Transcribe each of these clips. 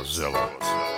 Godzilla.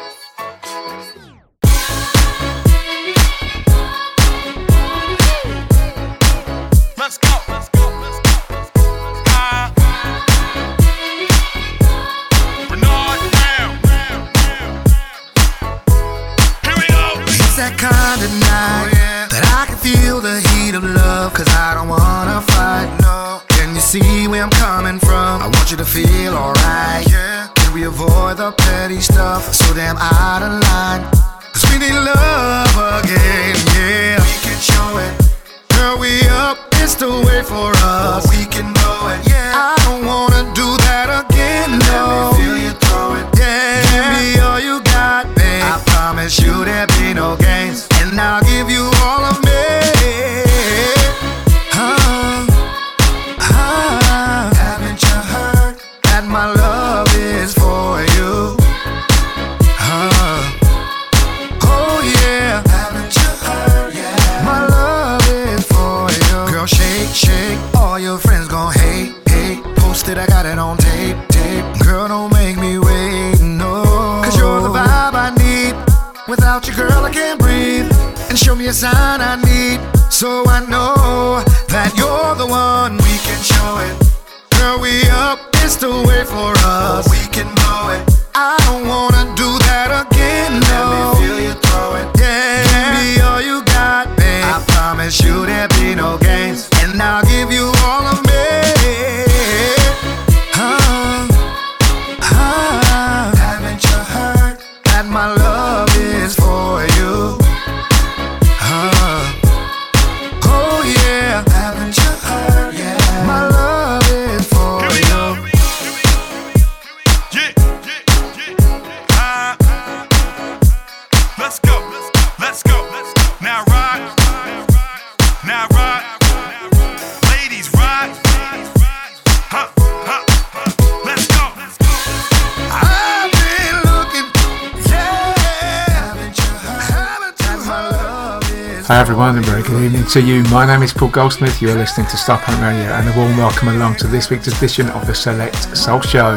to you. My name is Paul Goldsmith. You are listening to Starpoint Radio, and a warm welcome along to this week's edition of the Select Soul Show.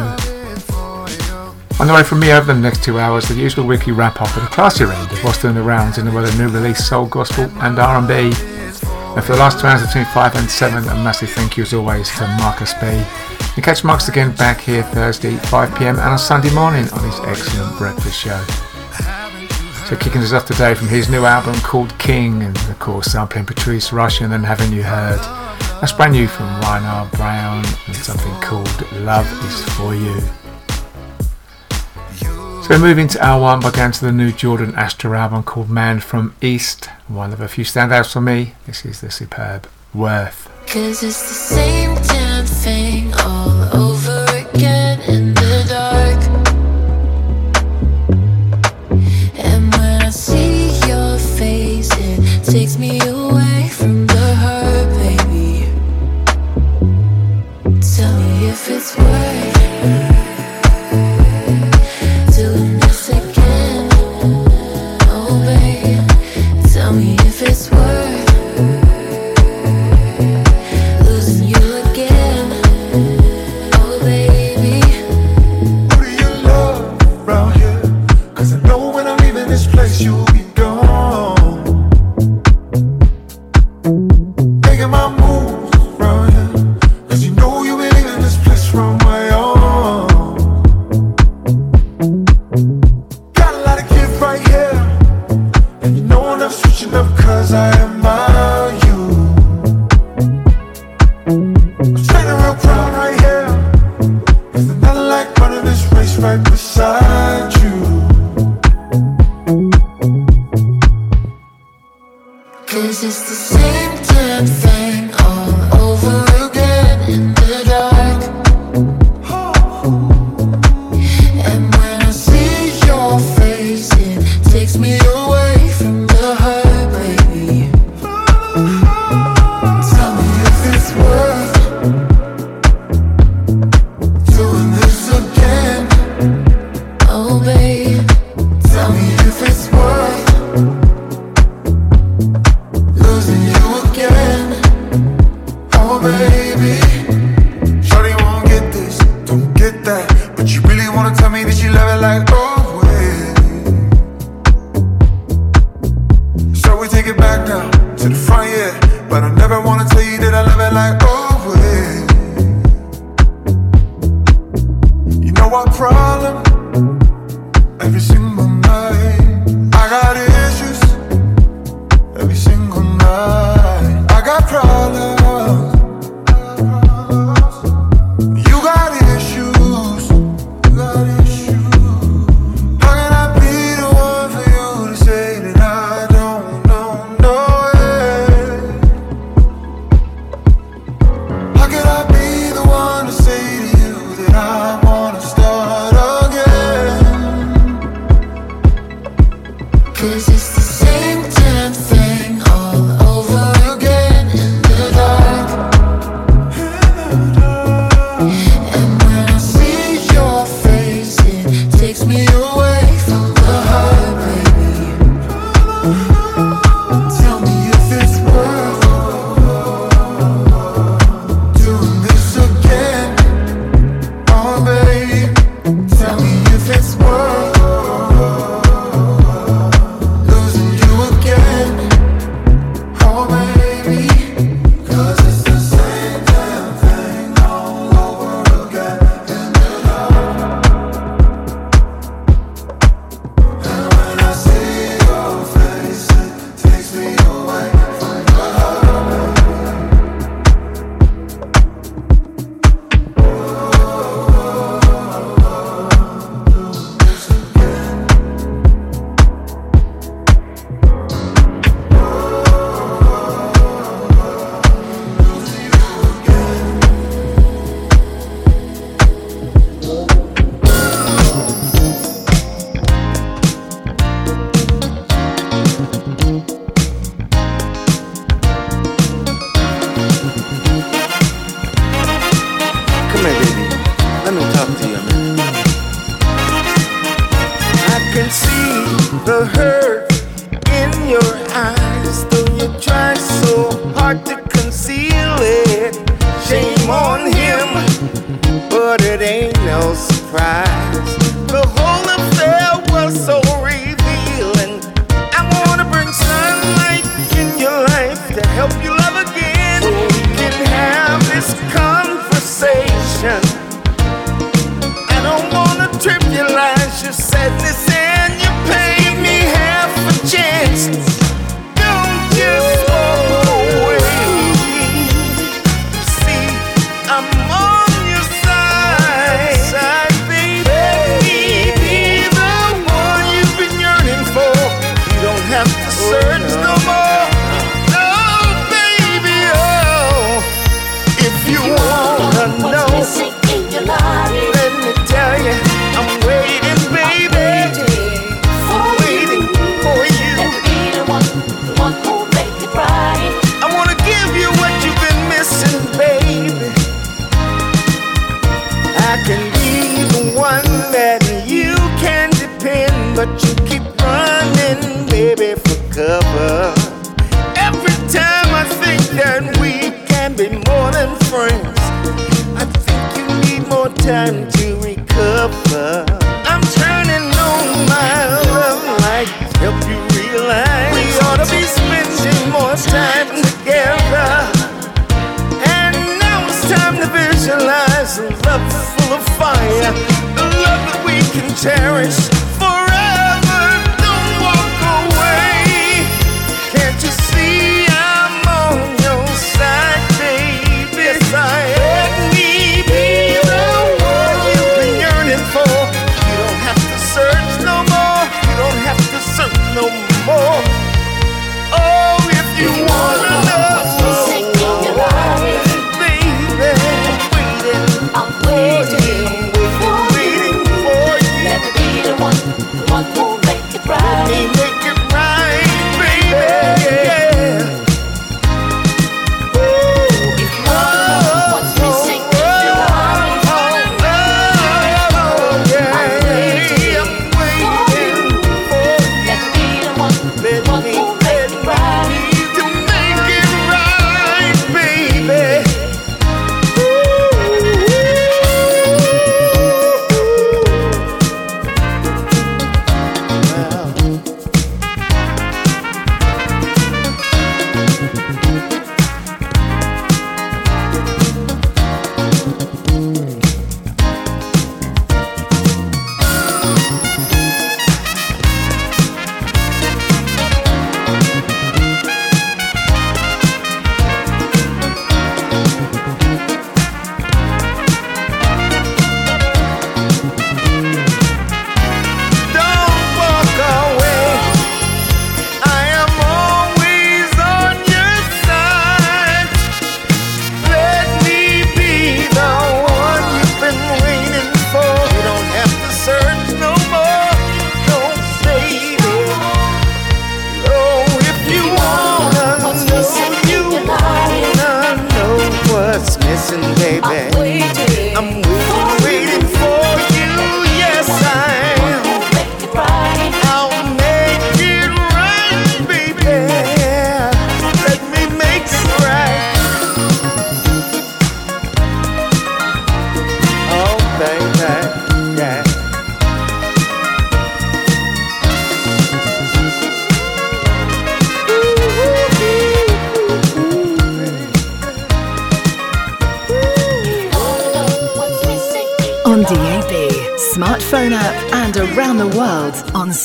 On the way from me over the next two hours, the usual weekly wrap-up and a classy end of what's doing the rounds in the world of new release soul, gospel, and R&B. And for the last two hours between five and seven, a massive thank you as always to Marcus B. You catch Marcus again back here Thursday 5 p.m. and on Sunday morning on his excellent breakfast show. So kicking us off today from his new album called King and course, sampling Patrice Rushen and Haven't You Heard. That's brand new from Rynard Brown and something called Love Is For You. So moving to hour one by going to the new Jordan Astra album called Man From East. One of a few standouts for me. This is the superb Worth. Cause it's the same hard to conceal it. Shame on him, but it ain't no surprise.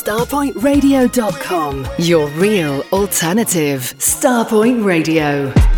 StarpointRadio.com, your real alternative. Starpoint Radio.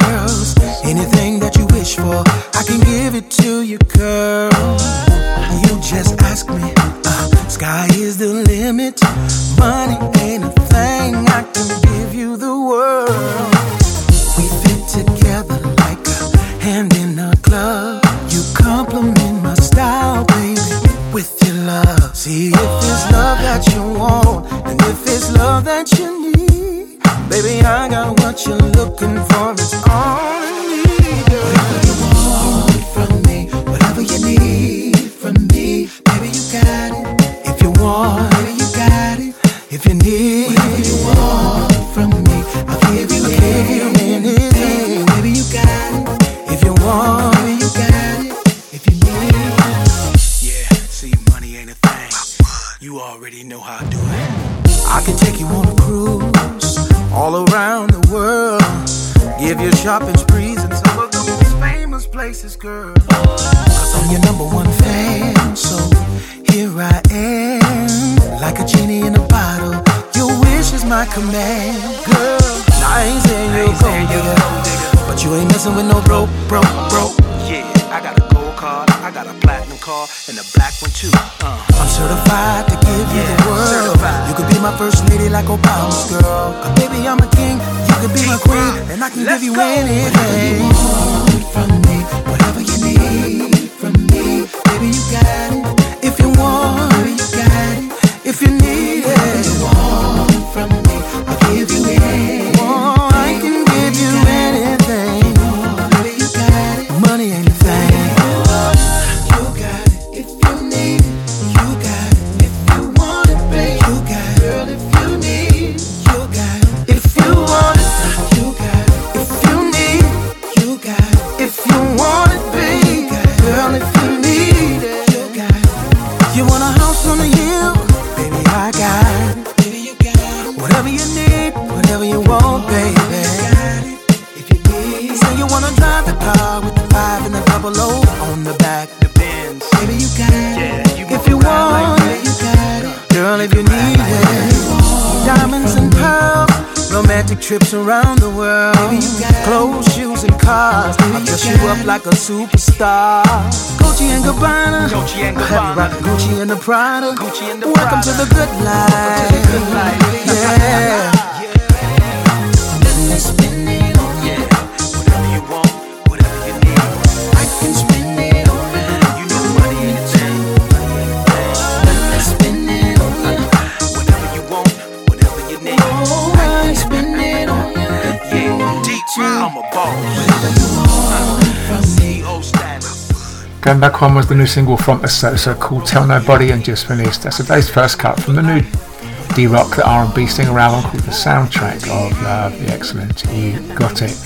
girls. Anything that you wish for, I can give it to you, girl. You just ask me. Uh, sky is the limit. Money ain't a thing. I can give you the world. We fit together like a hand in a glove. You compliment my style, baby, with your love. See if it's love that you want, and if it's love that you need. Baby, I got what you're looking for. It's all in me, girl. go girl. Baby, I'm a king. You can be my queen, and I can give you anything. One was the new single from Essosa called Tell Nobody and just released That's today's first cut from the new D-Roc, the R&B singer album called The Soundtrack of Love." The Excellent You Got It.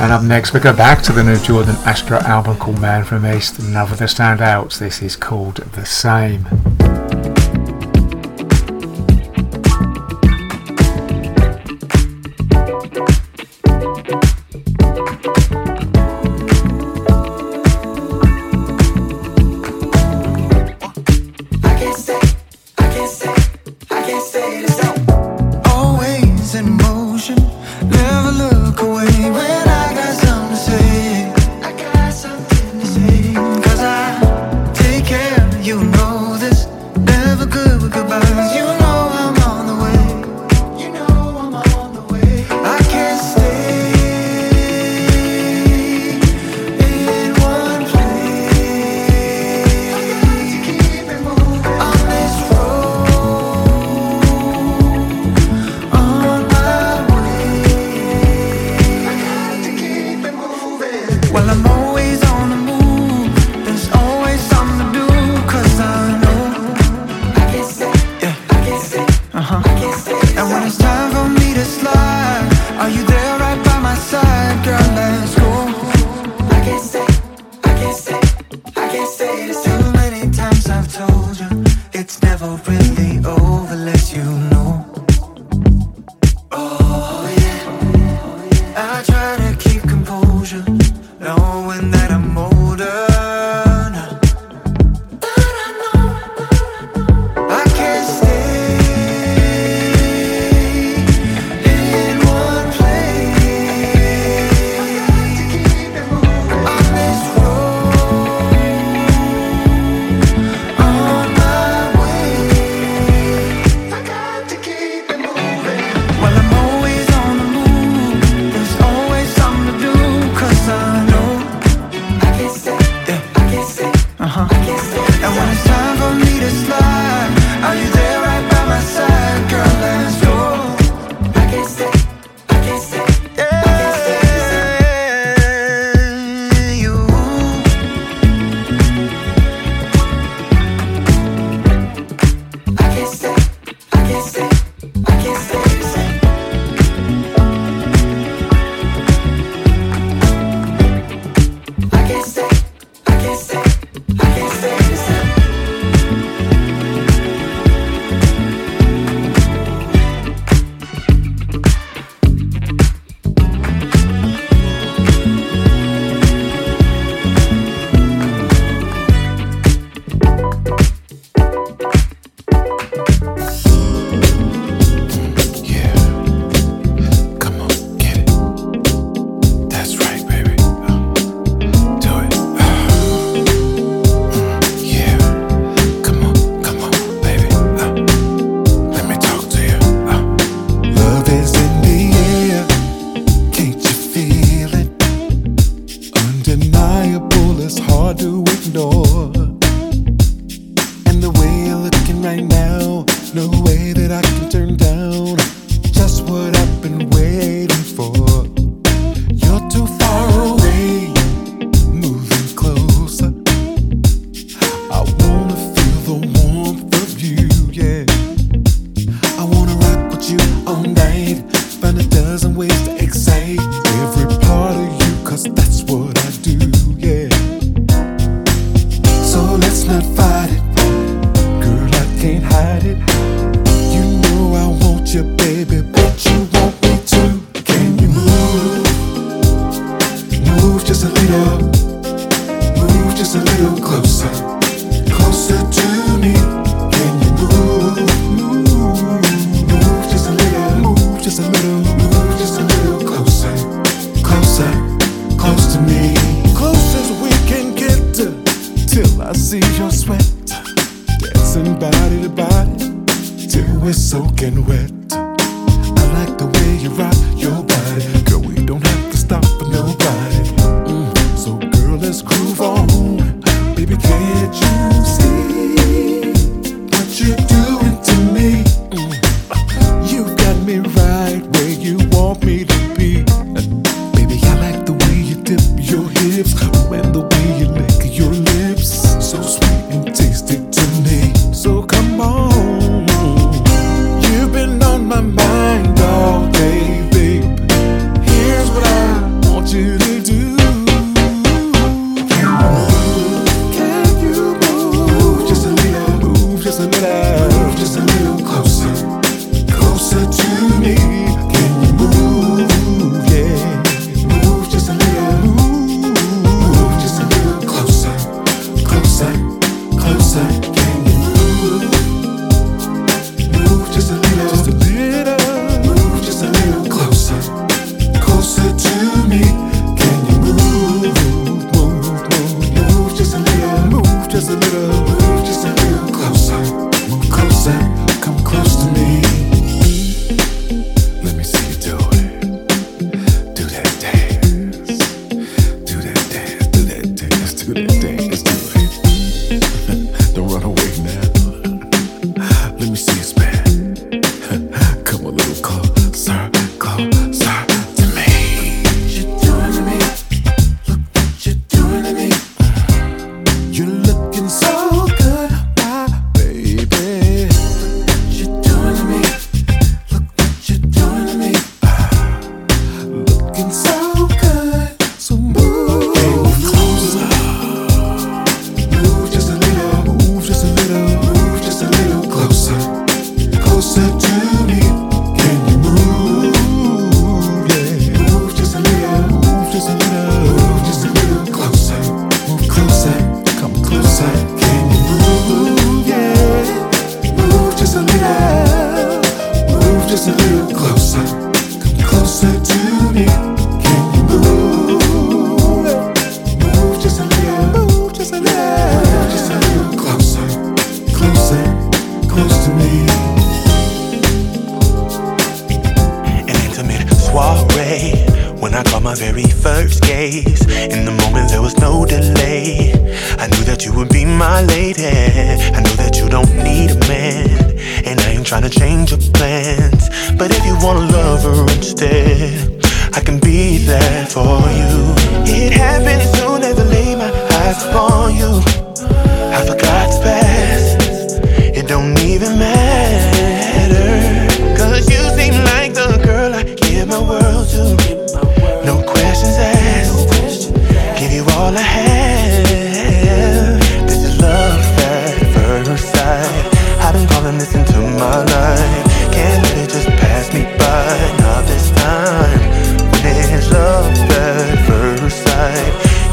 And up next we go back to the new Jordan Astra album called Man From East, another of the standouts. This is called The Same. can't stay the same.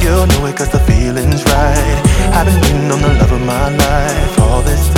you'll know it cause the feeling's right. I've been waiting on the love of my life all this time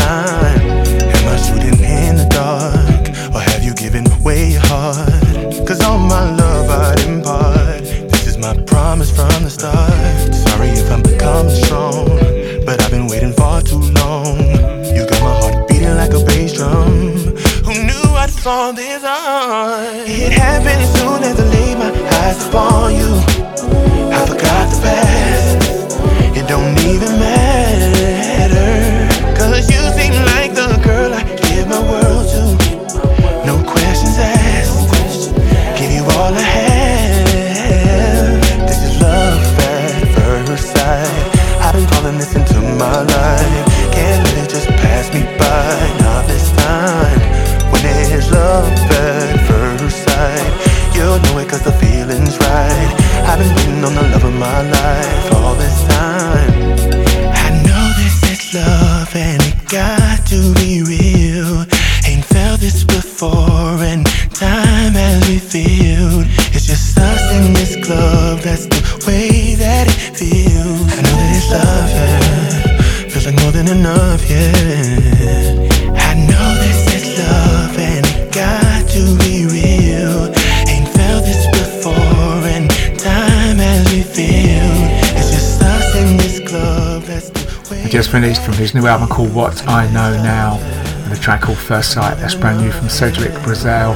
just finished from his new album called What I Know Now, and a track called First Sight, that's brand new from Cedric Brazle.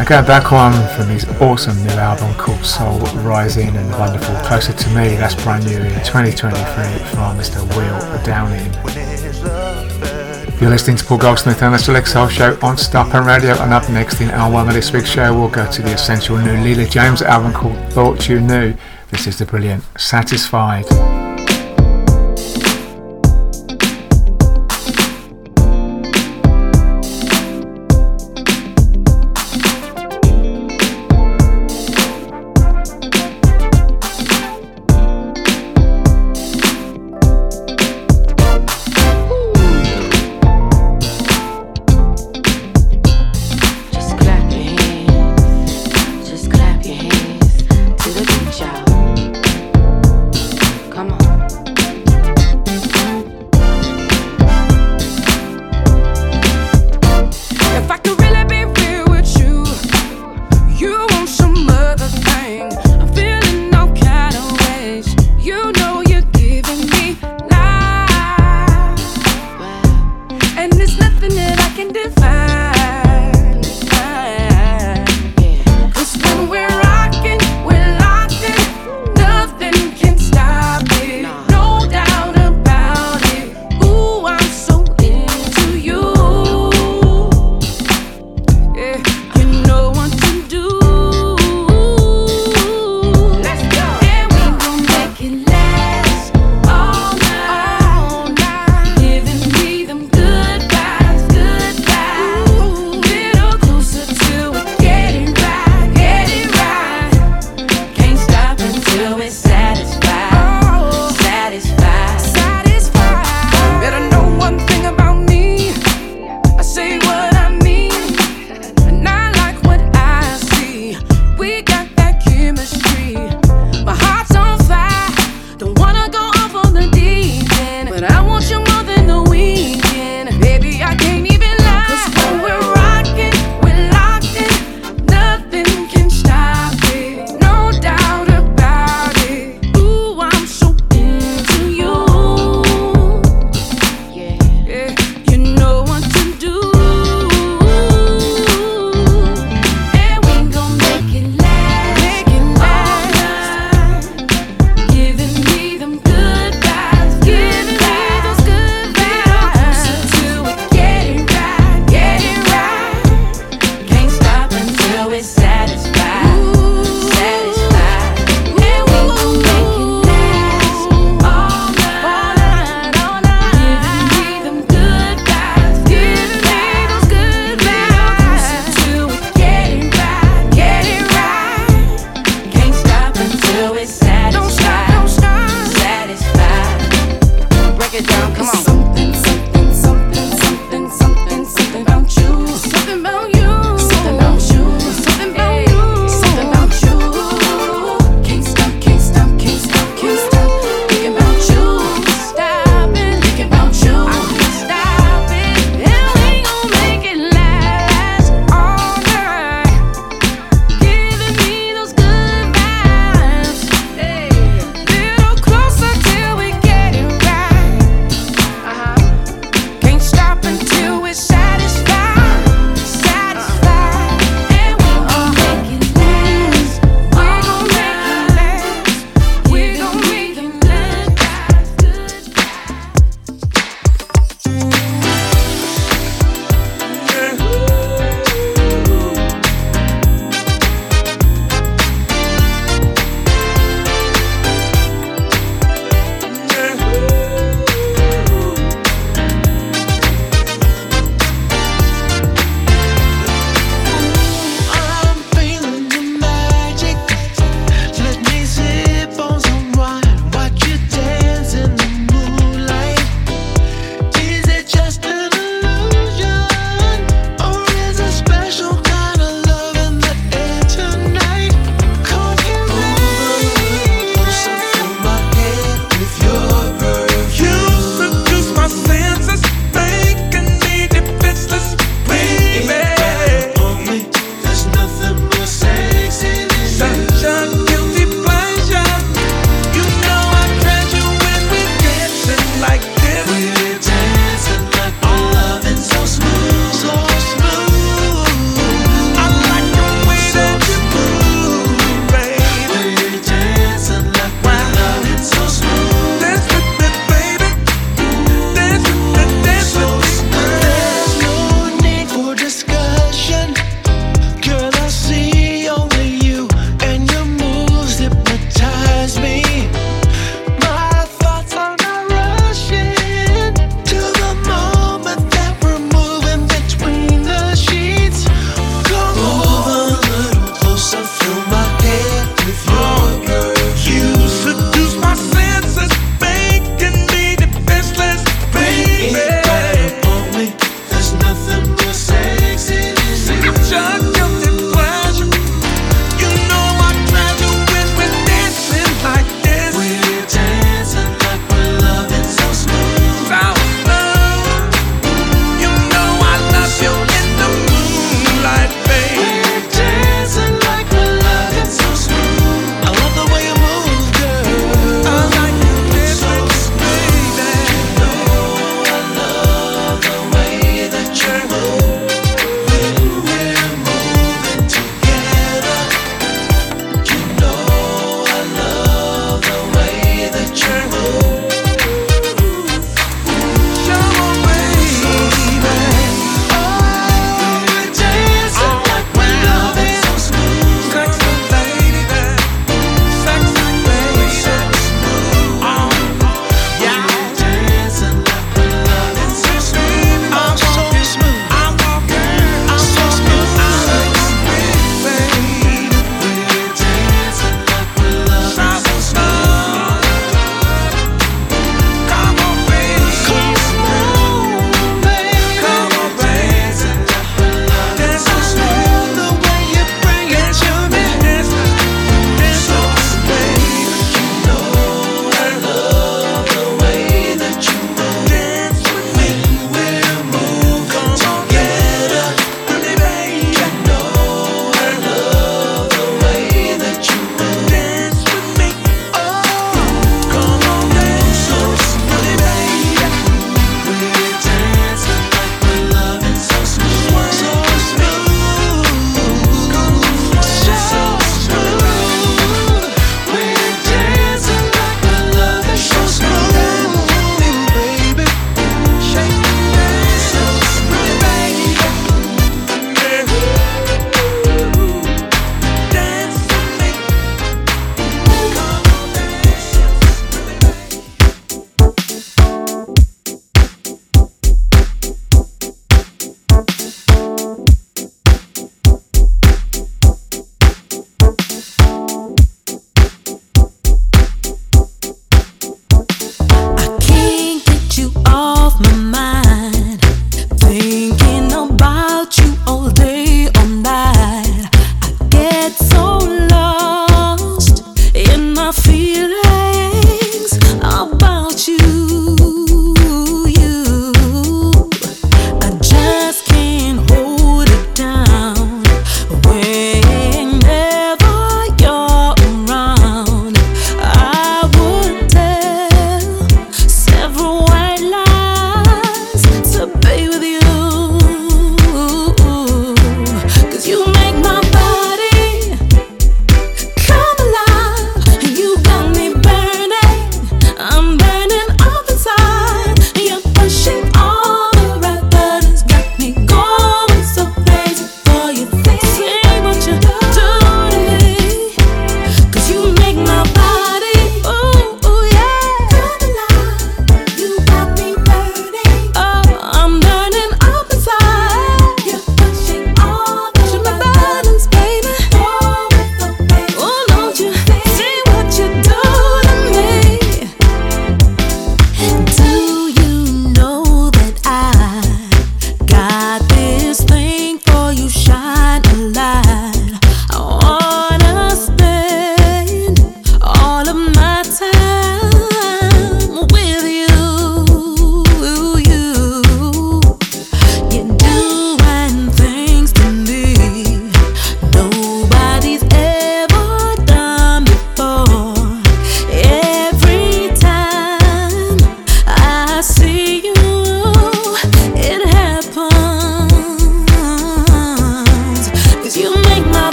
I got that one from his awesome new album called Soul Rising and wonderful Closer to Me, that's brand new in 2023 from Mr. Will Downing. You're listening to Paul Goldsmith and the Select Soul Show on Starpoint Radio and up next in hour one of this week's show we'll go to the essential new Leela James album called Thought You Knew. This is the brilliant Satisfied.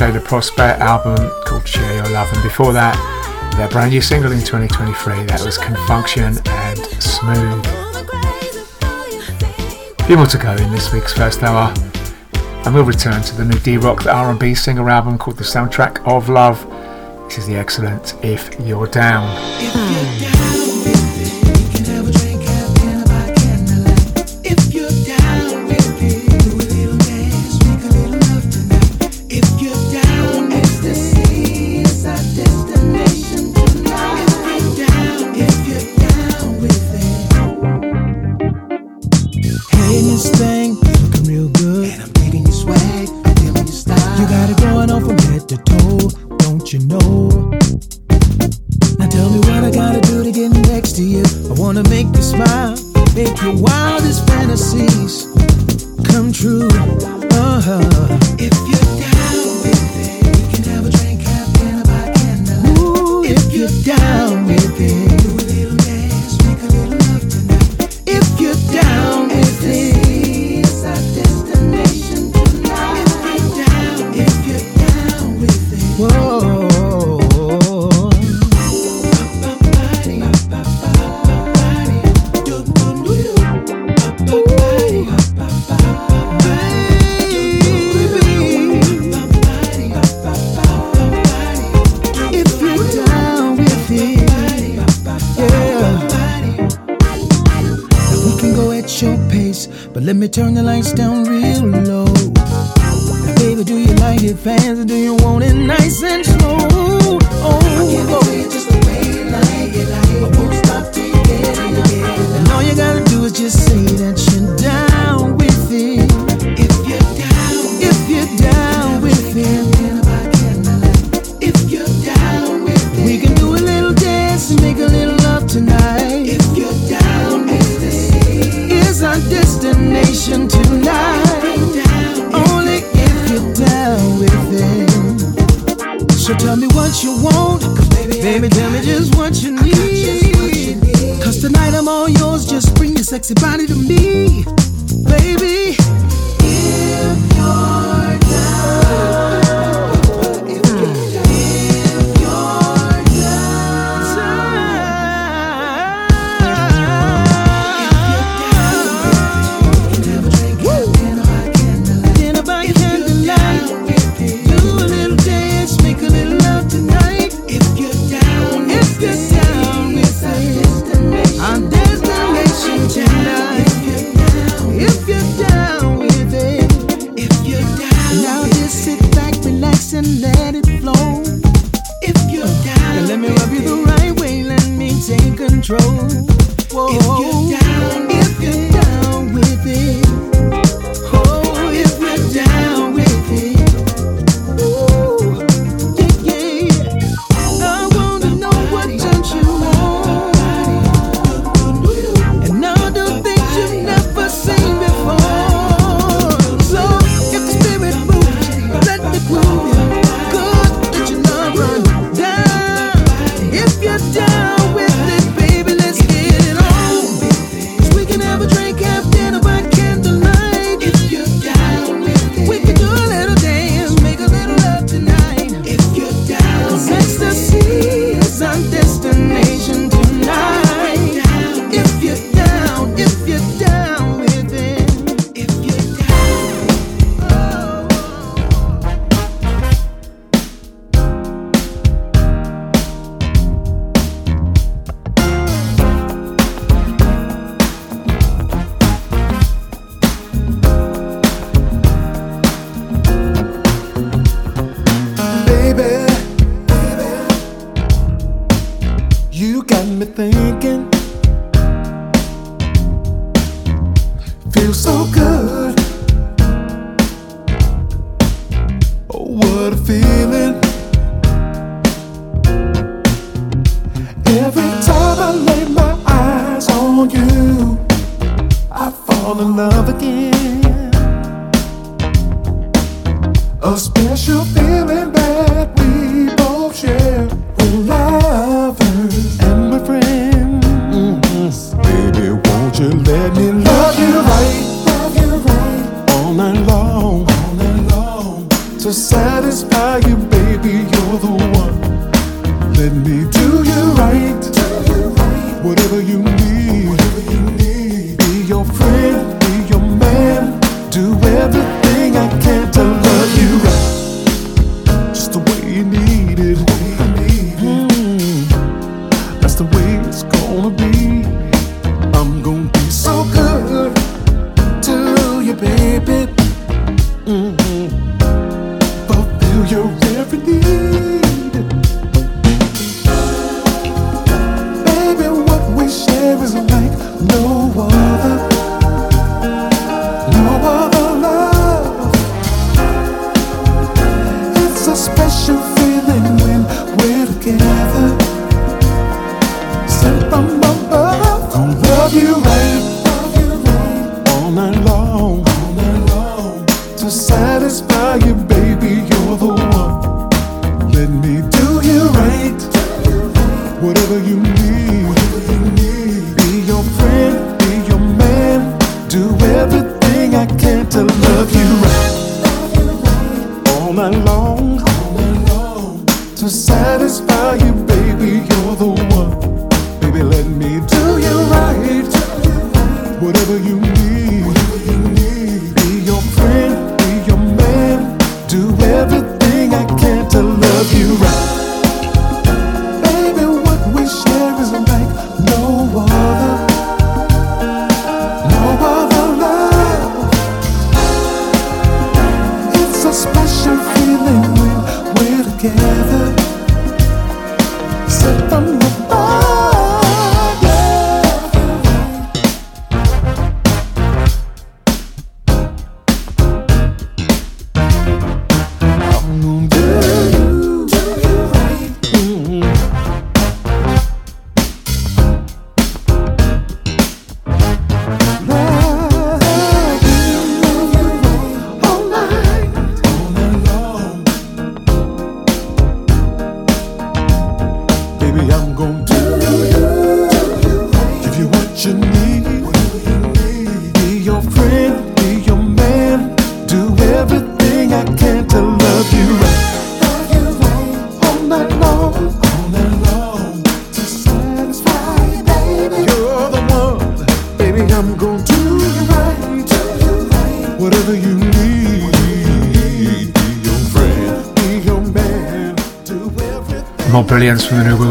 The Prospere album called Share Your Love. And before that, their brand new single in 2023, that was Confunkshun and Smooth. A few more to go in this week's first hour. And we'll return to the new D-Roc the R&B singer album called The Soundtrack of Love. This is the excellent If You're Down. If you're down.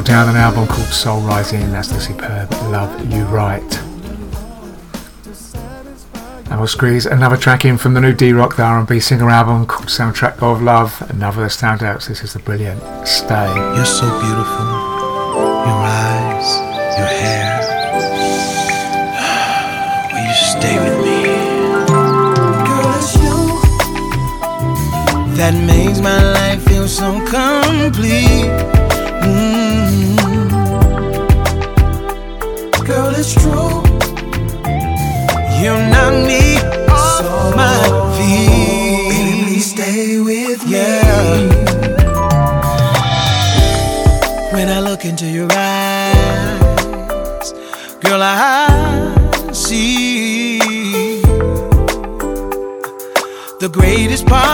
From the new Will Downing album called Soul Rising. That's the superb Love You Right. And we'll squeeze another track in from the new D-Roc, the R&B singer album called Soundtrack of Love. Another of the standouts. This is the brilliant Stay. You're so beautiful. Your eyes, your hair. Will you stay with me? Girl, it's you that makes my life feel so complete. It's true. You knock me off so my feet. Baby, stay with me. When I look into your eyes, girl, I see the greatest part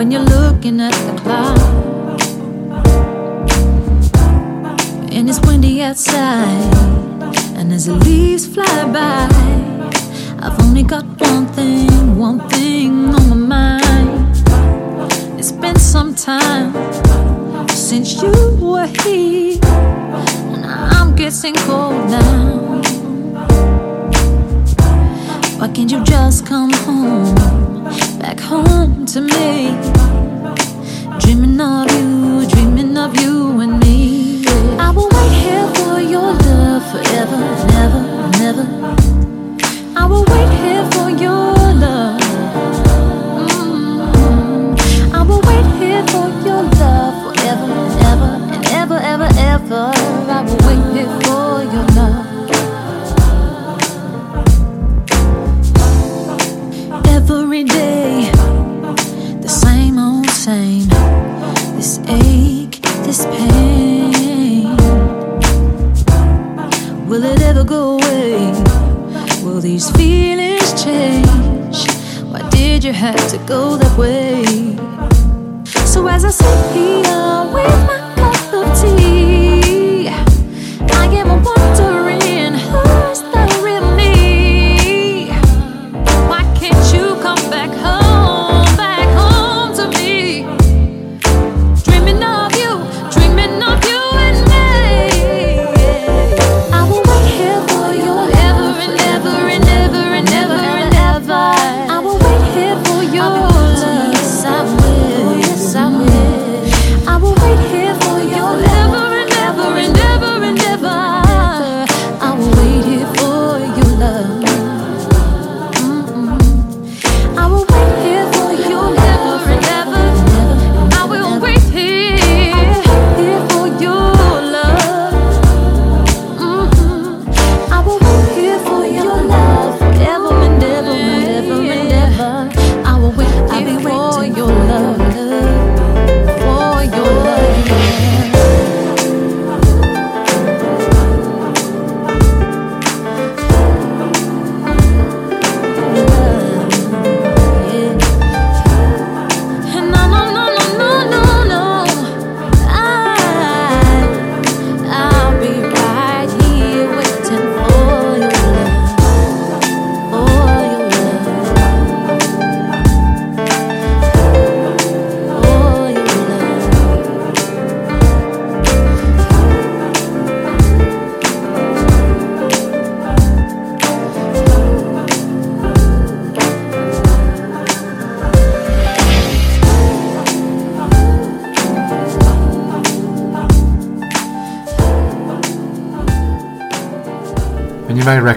when you're looking at the clock. And it's windy outside, and as the leaves fly by, I've only got one thing, one thing on my mind. It's been some time since you were here, and I'm getting cold now. Why can't you just come home? home to me. Dreaming of you, dreaming of you and me. I will wait here for your love forever, never, never. I will wait here for your love. Mm. I will wait here for your love forever, ever, and ever, ever, ever. had to go that way.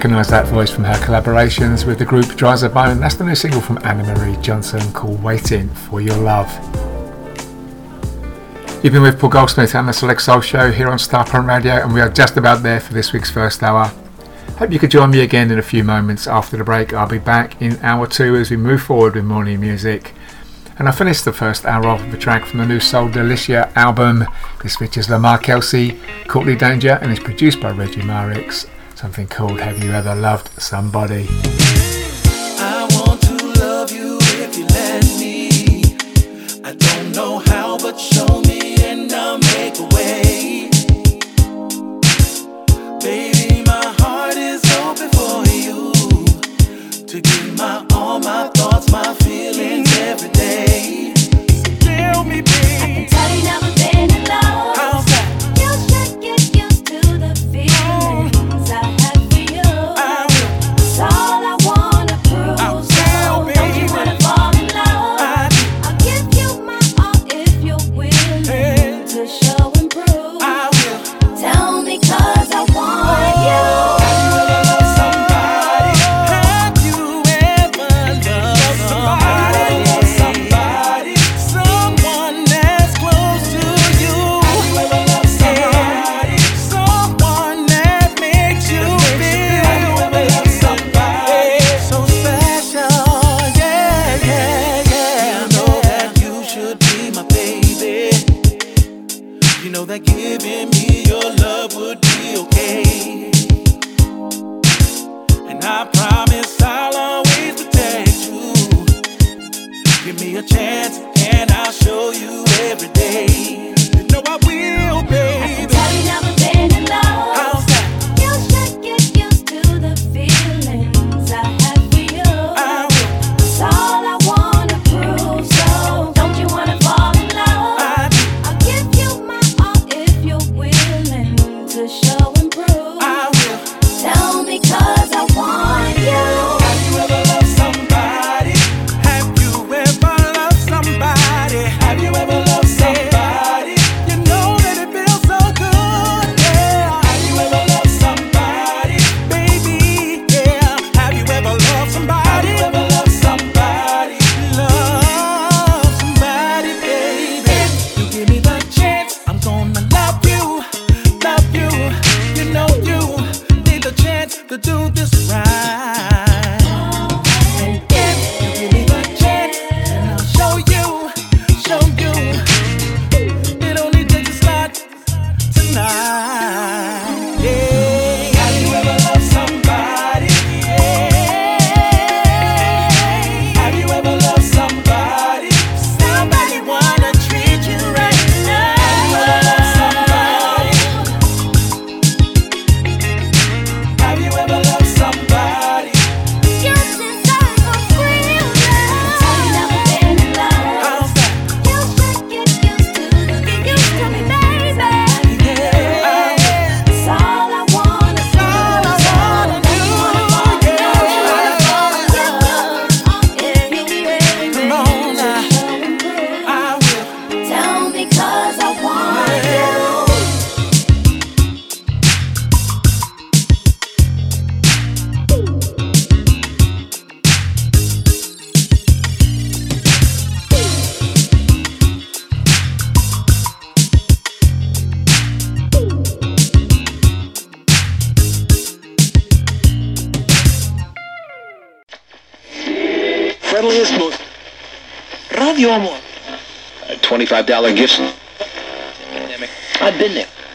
Recognise that voice from her collaborations with the group Drizabone. That's the new single from Anna Marie Johnson called Waiting for Your Love. You've been with Paul Goldsmith and the Select Soul Show here on Starpoint Radio, and we are just about there for this week's first hour. Hope you could join me again in a few moments after the break. I'll be back in hour two as we move forward with morning music. And I finished the first hour off with a track from the new SouLaDeLiCa album. This features Lamar Kelsey, Courtney Danger, and is produced by Regi Myrix. Something called Have You Ever Loved Somebody? Show me and I'll make a way.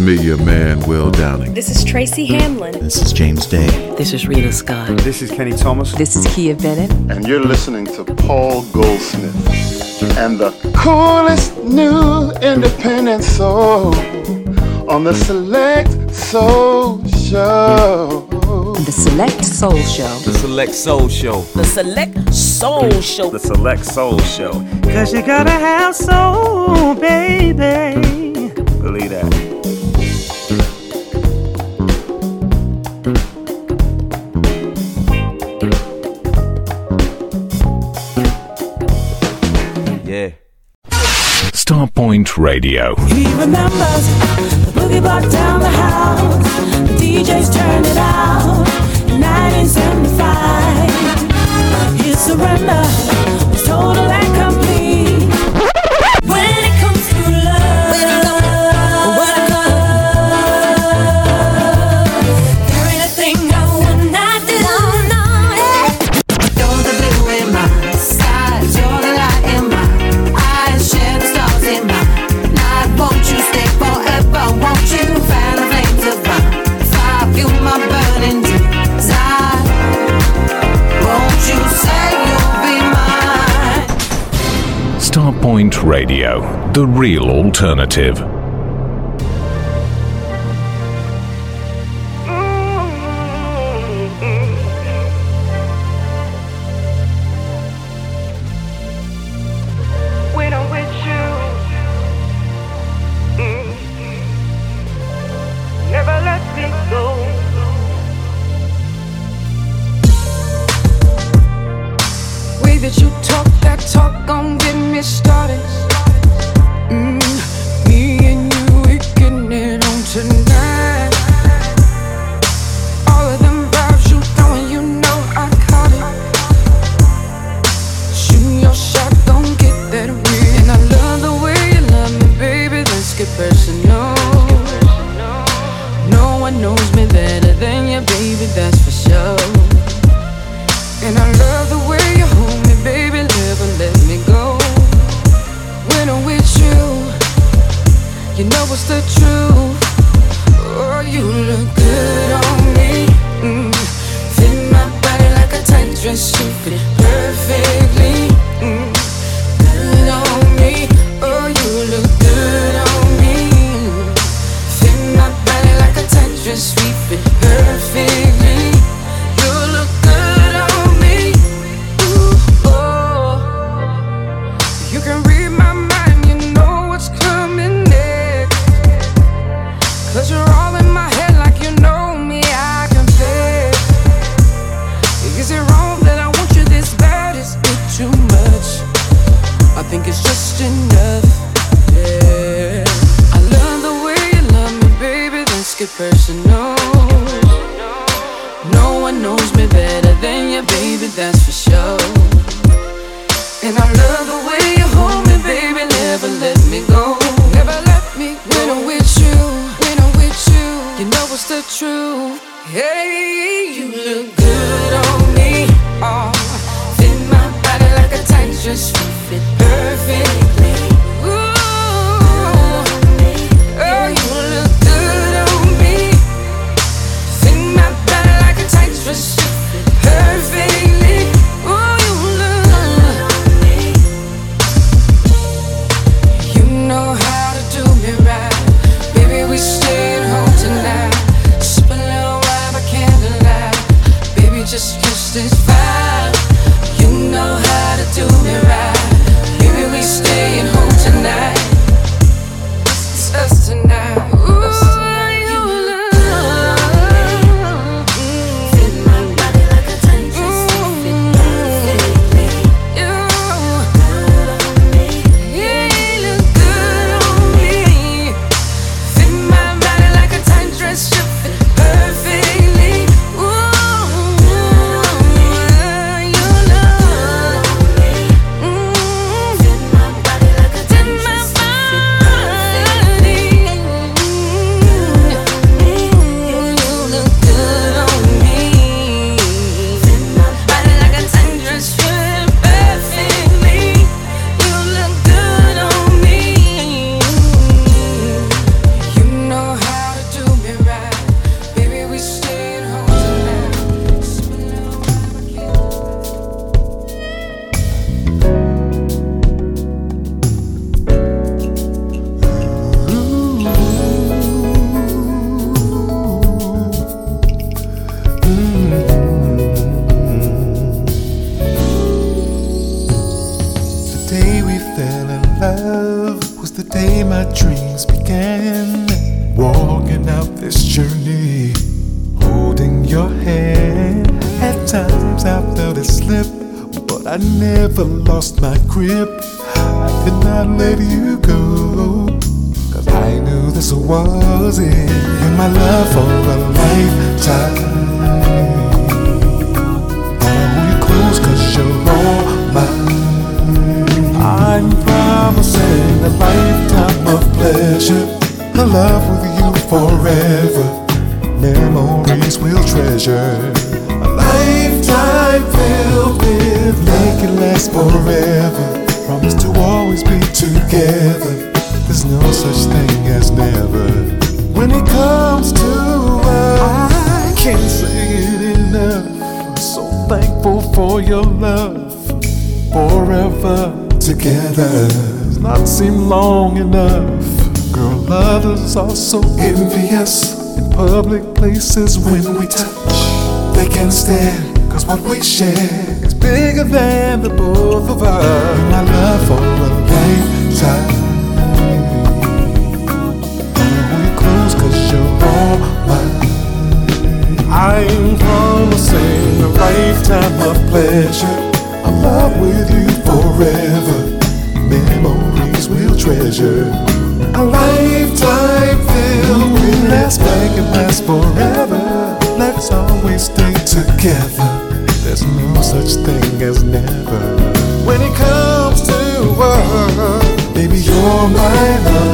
It's me, your man, Will Downing. This is Tracy Hamlin. This is James Day. This is Rita Scott. This is Kenny Thomas. This is Kia Bennett. And you're listening to Paul Goldsmith and the coolest new independent soul on the Select Soul Show. The Select Soul Show. The Select Soul Show. The Select Soul Show. The Select Soul Show. Cause you gotta have soul, baby. Believe that. Point Radio. He remembers the boogie down the house. The DJs turned it out in 1975. His surrender. Radio, the real alternative. No one knows me better than you, baby, that's for sure. And I love the way you hold me, baby, never let me go. Never let me go. When I'm with you, when I'm with you, you know it's the truth. Hey, you look good on me. Oh, fit my body like a tight dress, fit perfectly. forever. Let's always stay together. There's no such thing as never. When it comes to love, baby, you're my love.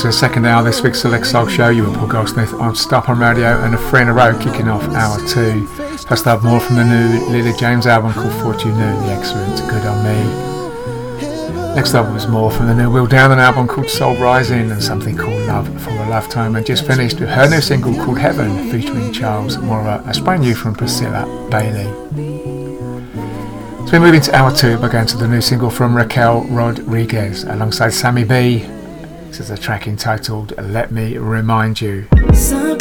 to the second hour of this week's Select Soul Show. You were Paul Goldsmith on Starpoint Radio and a friend in a row kicking off hour two. First up, more from the new Leela James album called Thought U Knew, the excellent Good On Me. Next up was more from the new Will Downing album called Soul Rising and something called Love for a Lifetime. And just finished with her new single called Heaven featuring Charles Moorer, a brand new from Priscilla Bailey. So we move into hour two by going to the new single from Raquel Rodriguez alongside Sammy B, is a track entitled Let Me Remind You. Something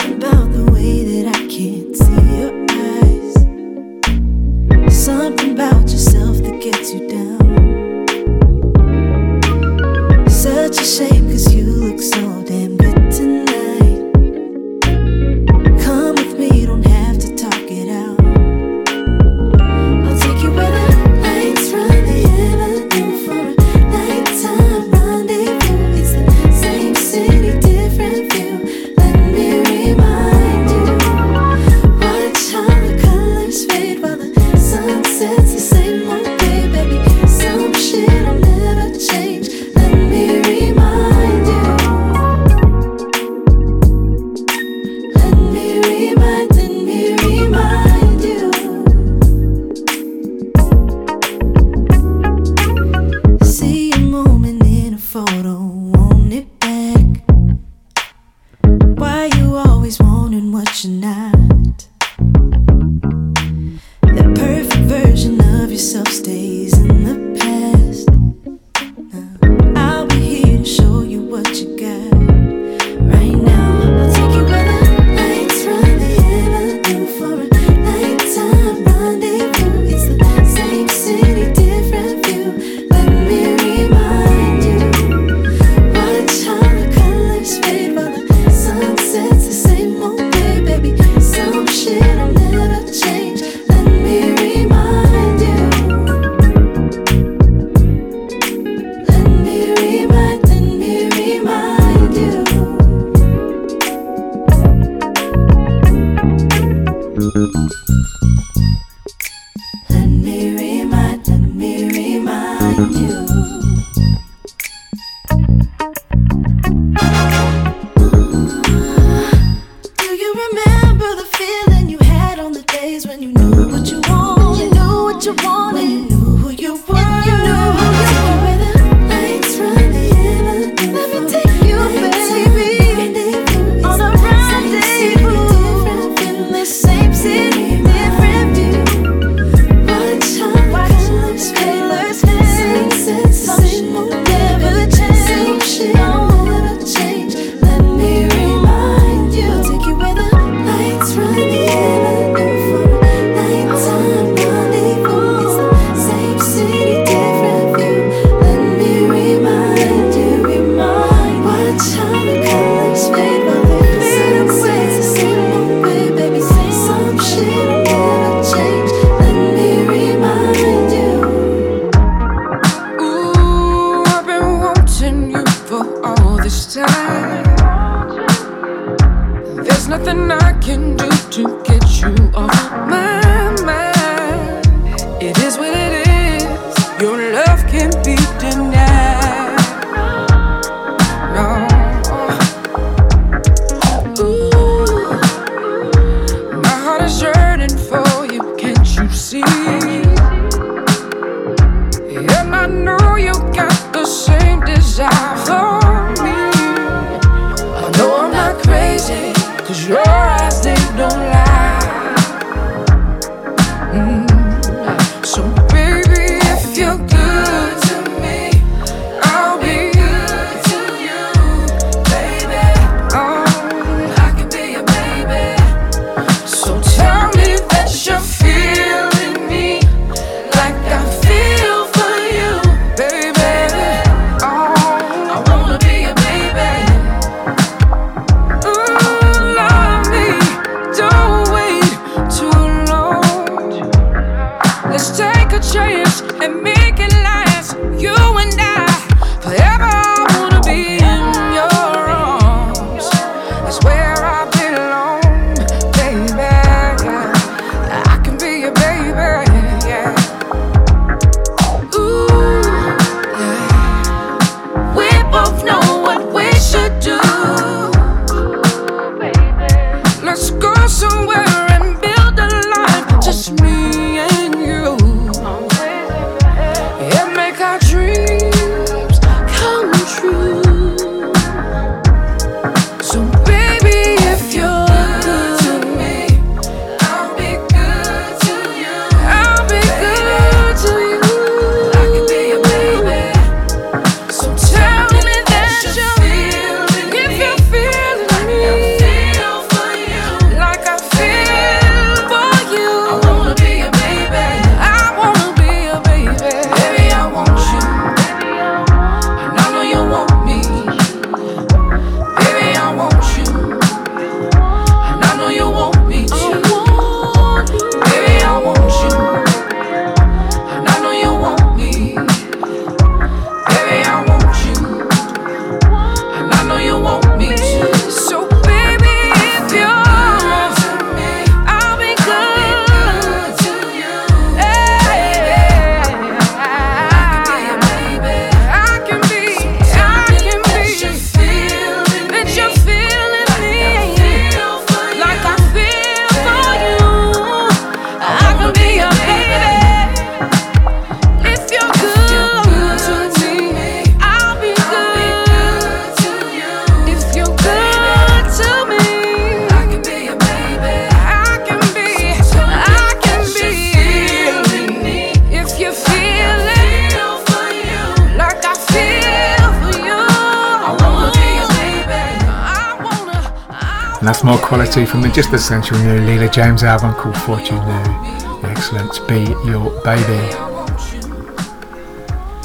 Clarity from the Just Essential New Leela James album called Thought U Knew. Excellent. Be Your Baby.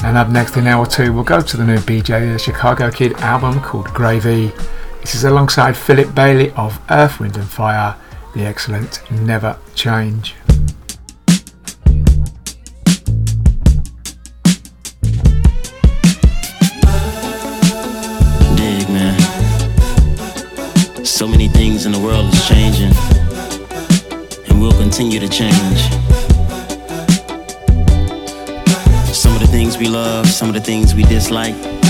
And up next in hour two, we'll go to the new BJ, the uh, Chicago Kid album called Gravy. This is alongside Philip Bailey of Earth, Wind and Fire, the excellent Never Change. in the world is changing and will continue to change. Some of the things we love, some of the things we dislike.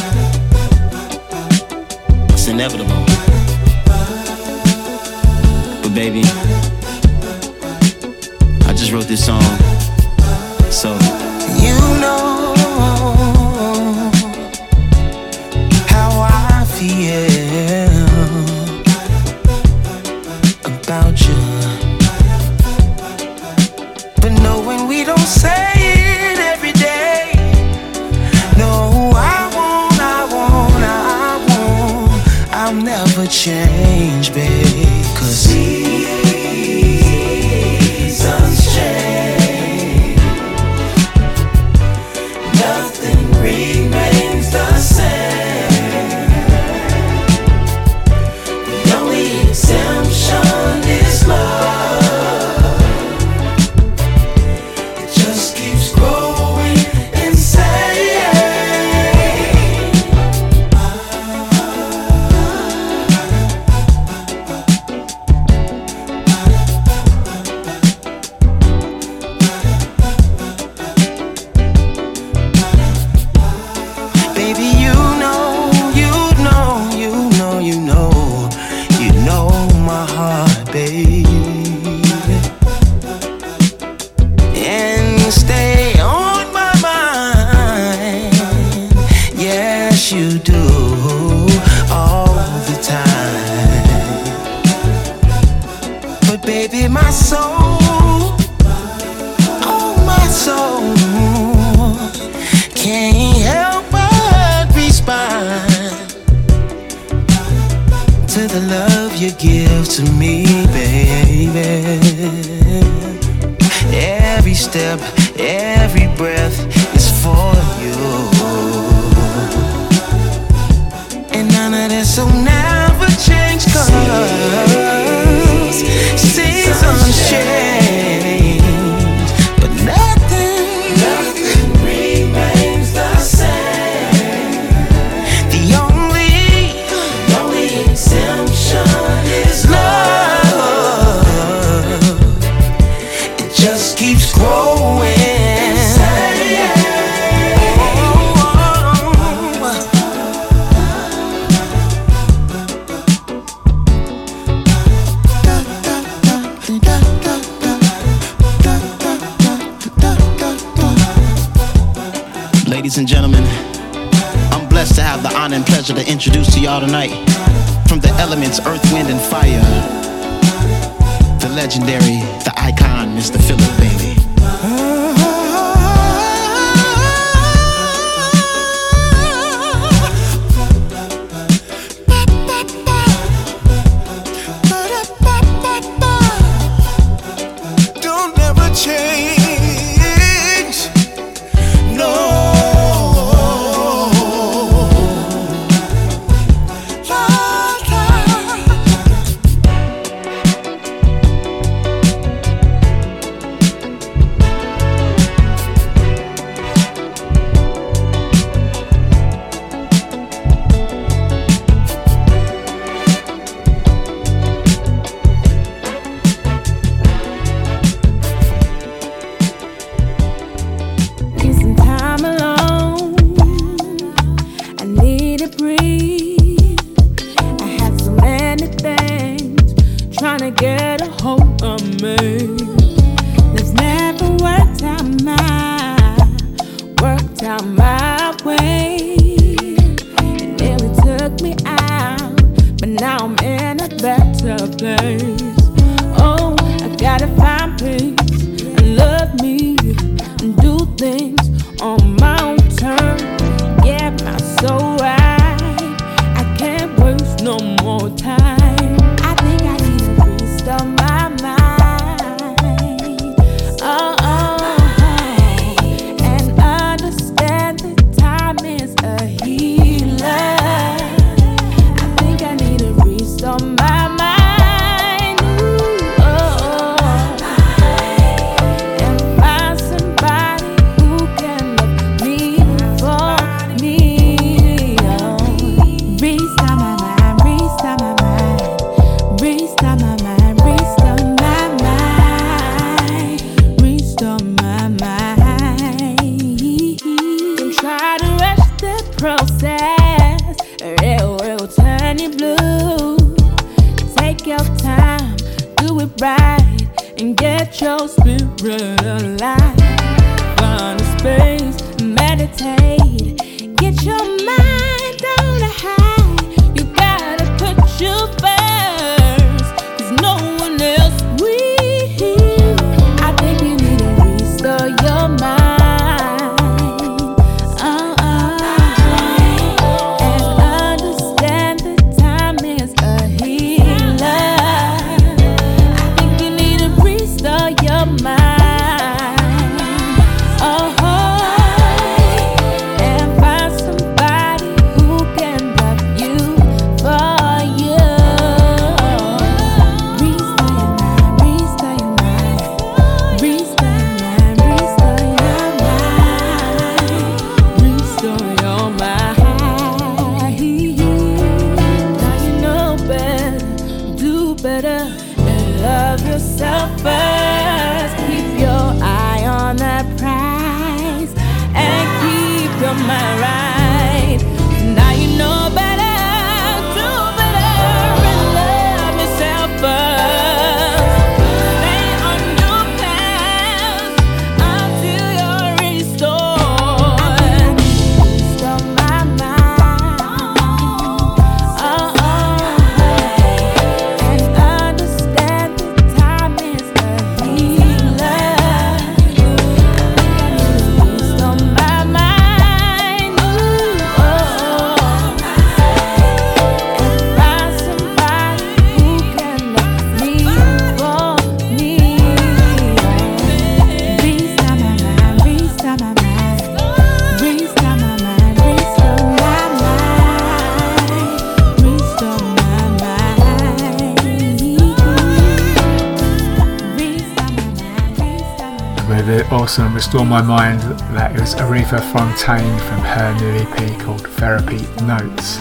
Restore My Mind. that it was Aretha Fontaine from her new EP called Therapy Notes.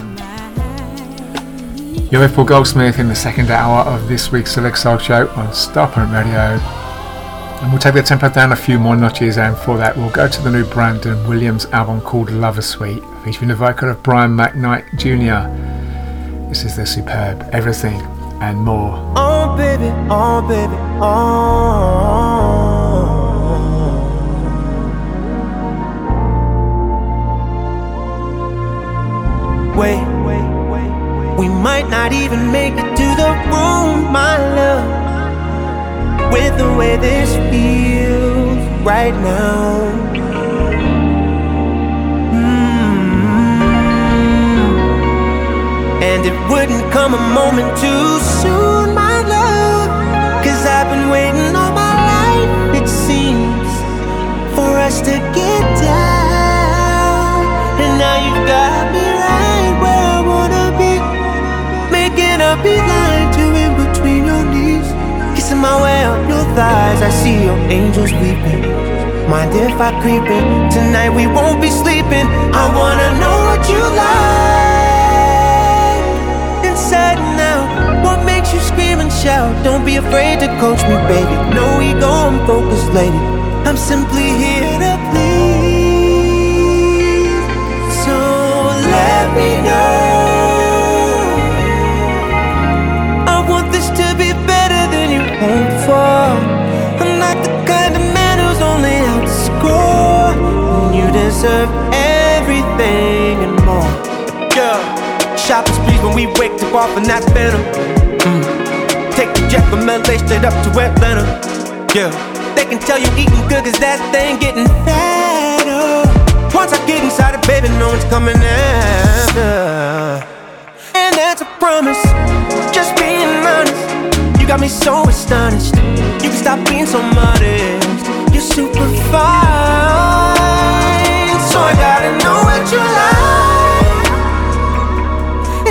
You're with Paul Goldsmith in the second hour of this week's Select Soul Show on Starpoint Radio. And we'll take the tempo down a few more notches and for that we'll go to the new Brandon Williams album called Lover Suite featuring the vocal of Brian McKnight Jr. This is the superb Everything and More. Oh baby, oh baby, oh Wait, we might not even make it to the room, my love. With the way this feels right now. Mm. And it wouldn't come a moment too soon, my love. Cause I've been waiting all my life, it seems, for us to get down. A beeline to in between your knees. Kissing my way up your thighs. I see your angels weeping. Mind if I creep in? Tonight we won't be sleeping. I wanna know what you like. Inside and out. What makes you scream and shout? Don't be afraid to coach me, baby. No ego, I'm focused, lady. I'm simply here to please. So let me know. deserve everything and more. Yeah, shoppers please when we wake up off and that's better. Mm. Take the jet from LA straight up to Atlanta. Yeah, they can tell you eating good cause that thing getting fatter. Once I get inside it, baby, no one's coming after. And that's a promise, just being honest. You got me so astonished. You can stop being so modest. You're super fine. So I gotta know what you like.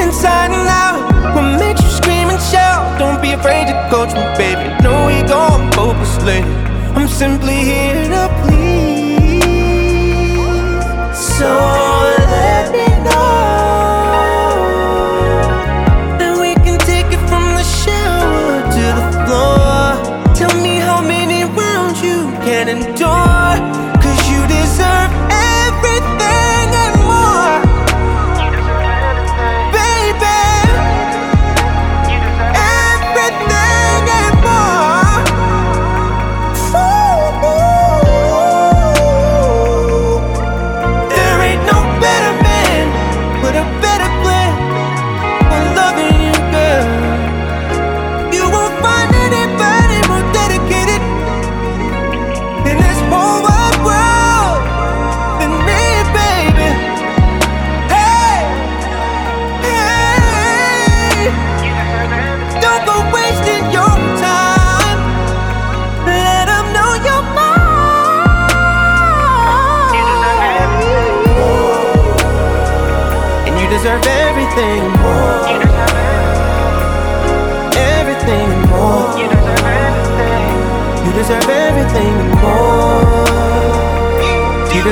Inside and out What makes you scream and shout. Don't be afraid to coach me, baby. No we don't hopelessly I'm simply here to please. So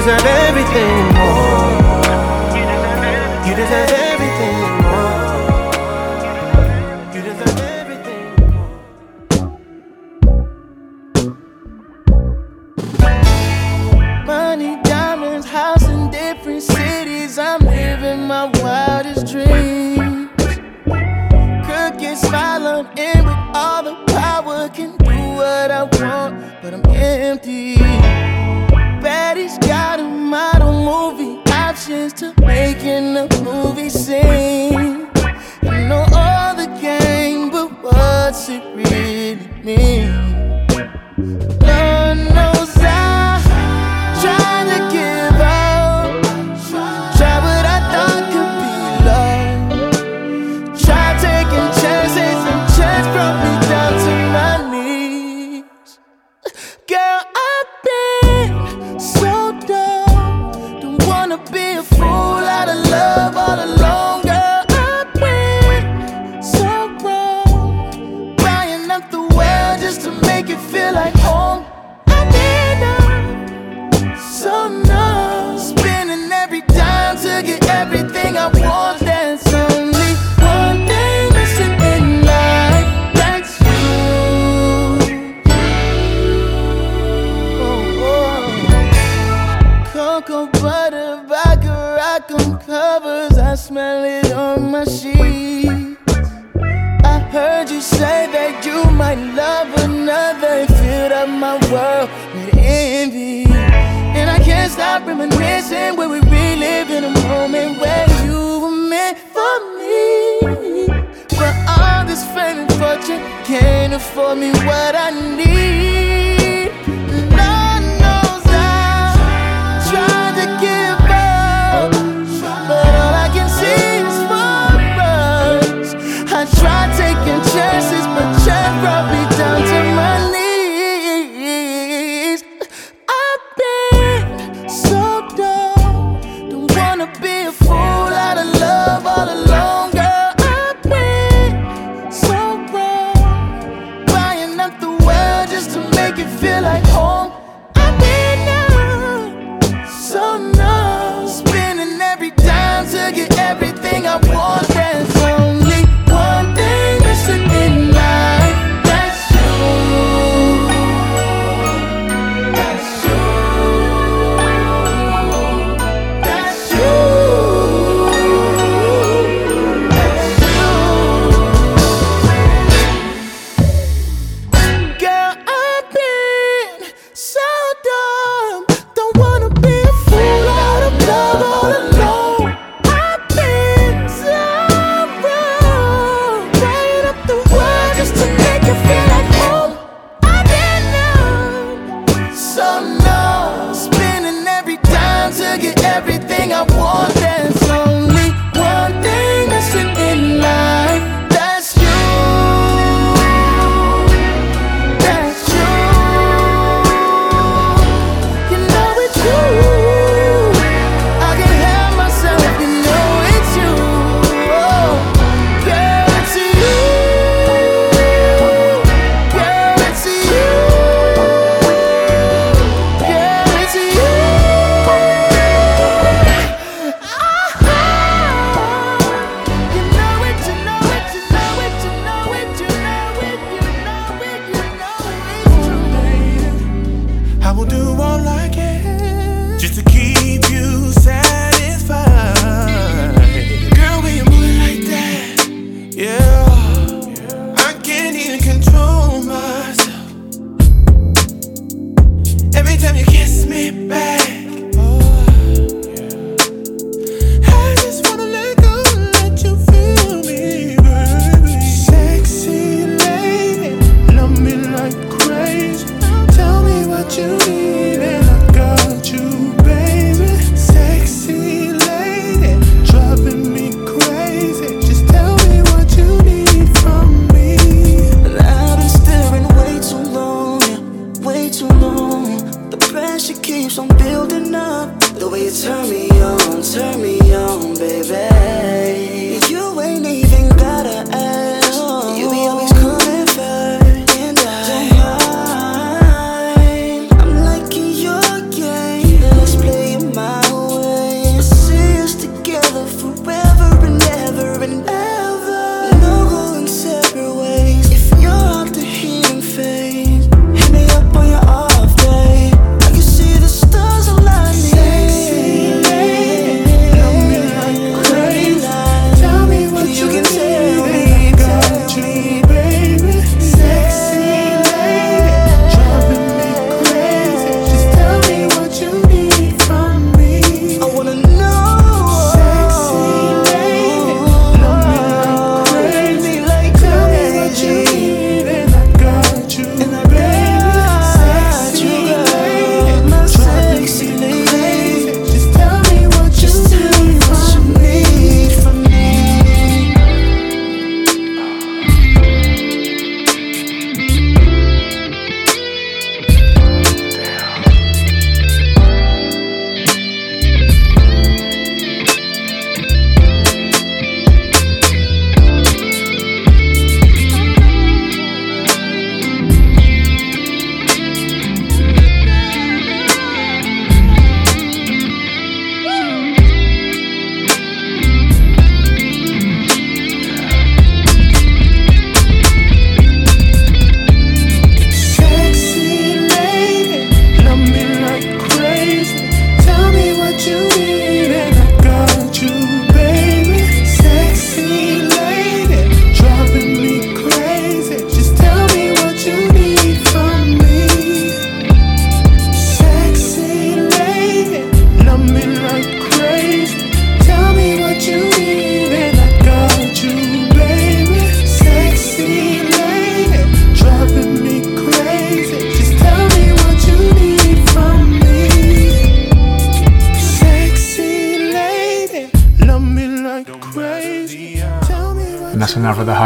is that everything.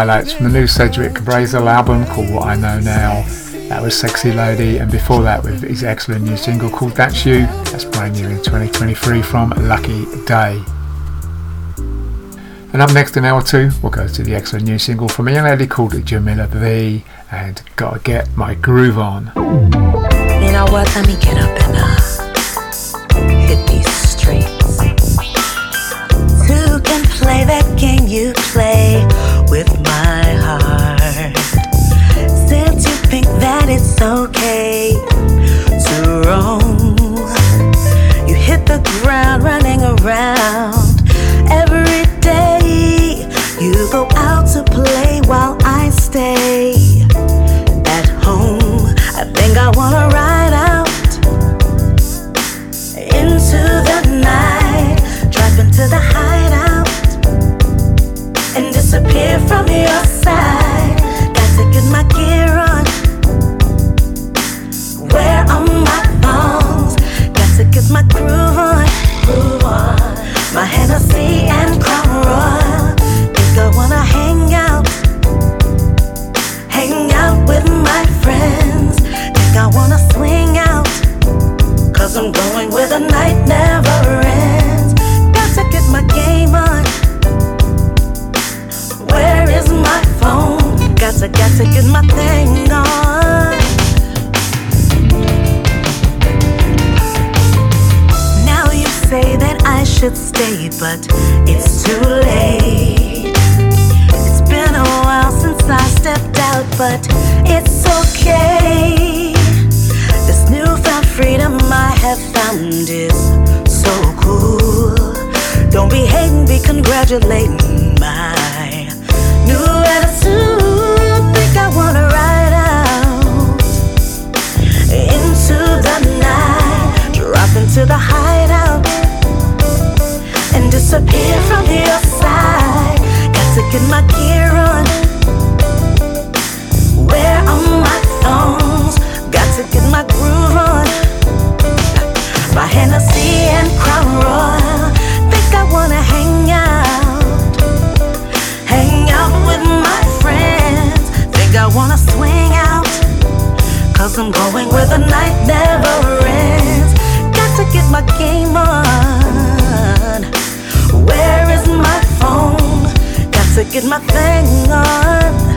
highlights from the new Cedric Brazle album called What I Know Now. That was Sexy Lady, and before that, with his excellent new single called That's You, that's brand new in 2023 from Lucky Daye. And up next in hour two, we'll go to the excellent new single from a young lady called Jamila V and Gotta Get My Groove On. You know what? Let me get up and uh, cause I'm going where the night never ends. Got to get my game on. Where is my phone? Got to get my thing on.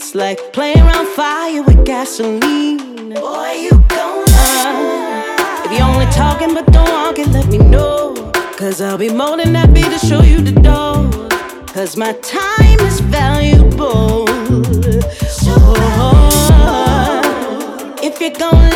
It's like playing around fire with gasoline. Boy, you gon' uh, If you're only talking but don't walk it, let me know. Cause I'll be more than happy to show you the door. Cause my time is valuable. Oh, if you're gon'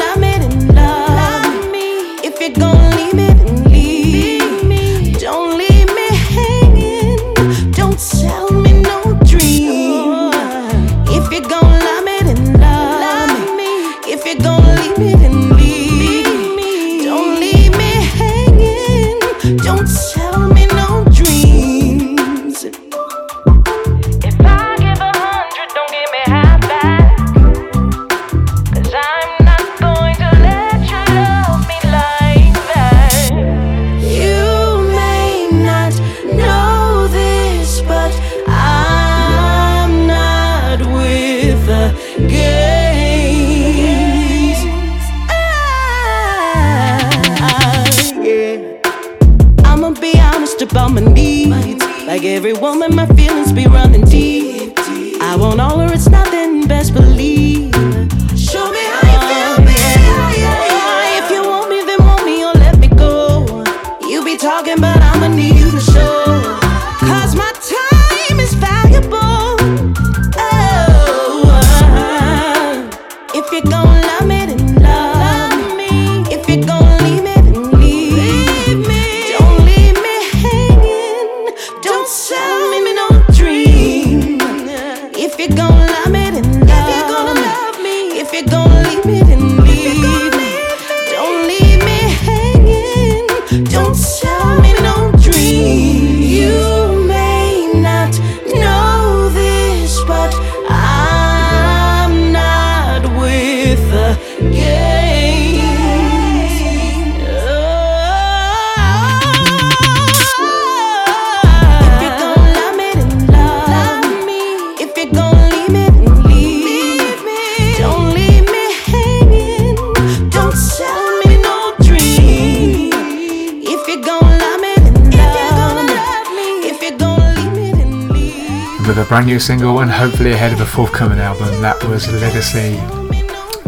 single and hopefully ahead of a forthcoming album. That was Ledisi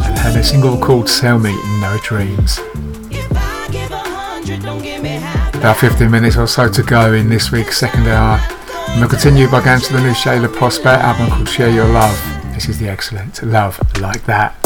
and had a single called Sell Me No Dreams. About 15 minutes or so to go in this week's second hour. And we'll continue by going to the new Shaila Prospere album called Share Your Love. This is the excellent Love Like That.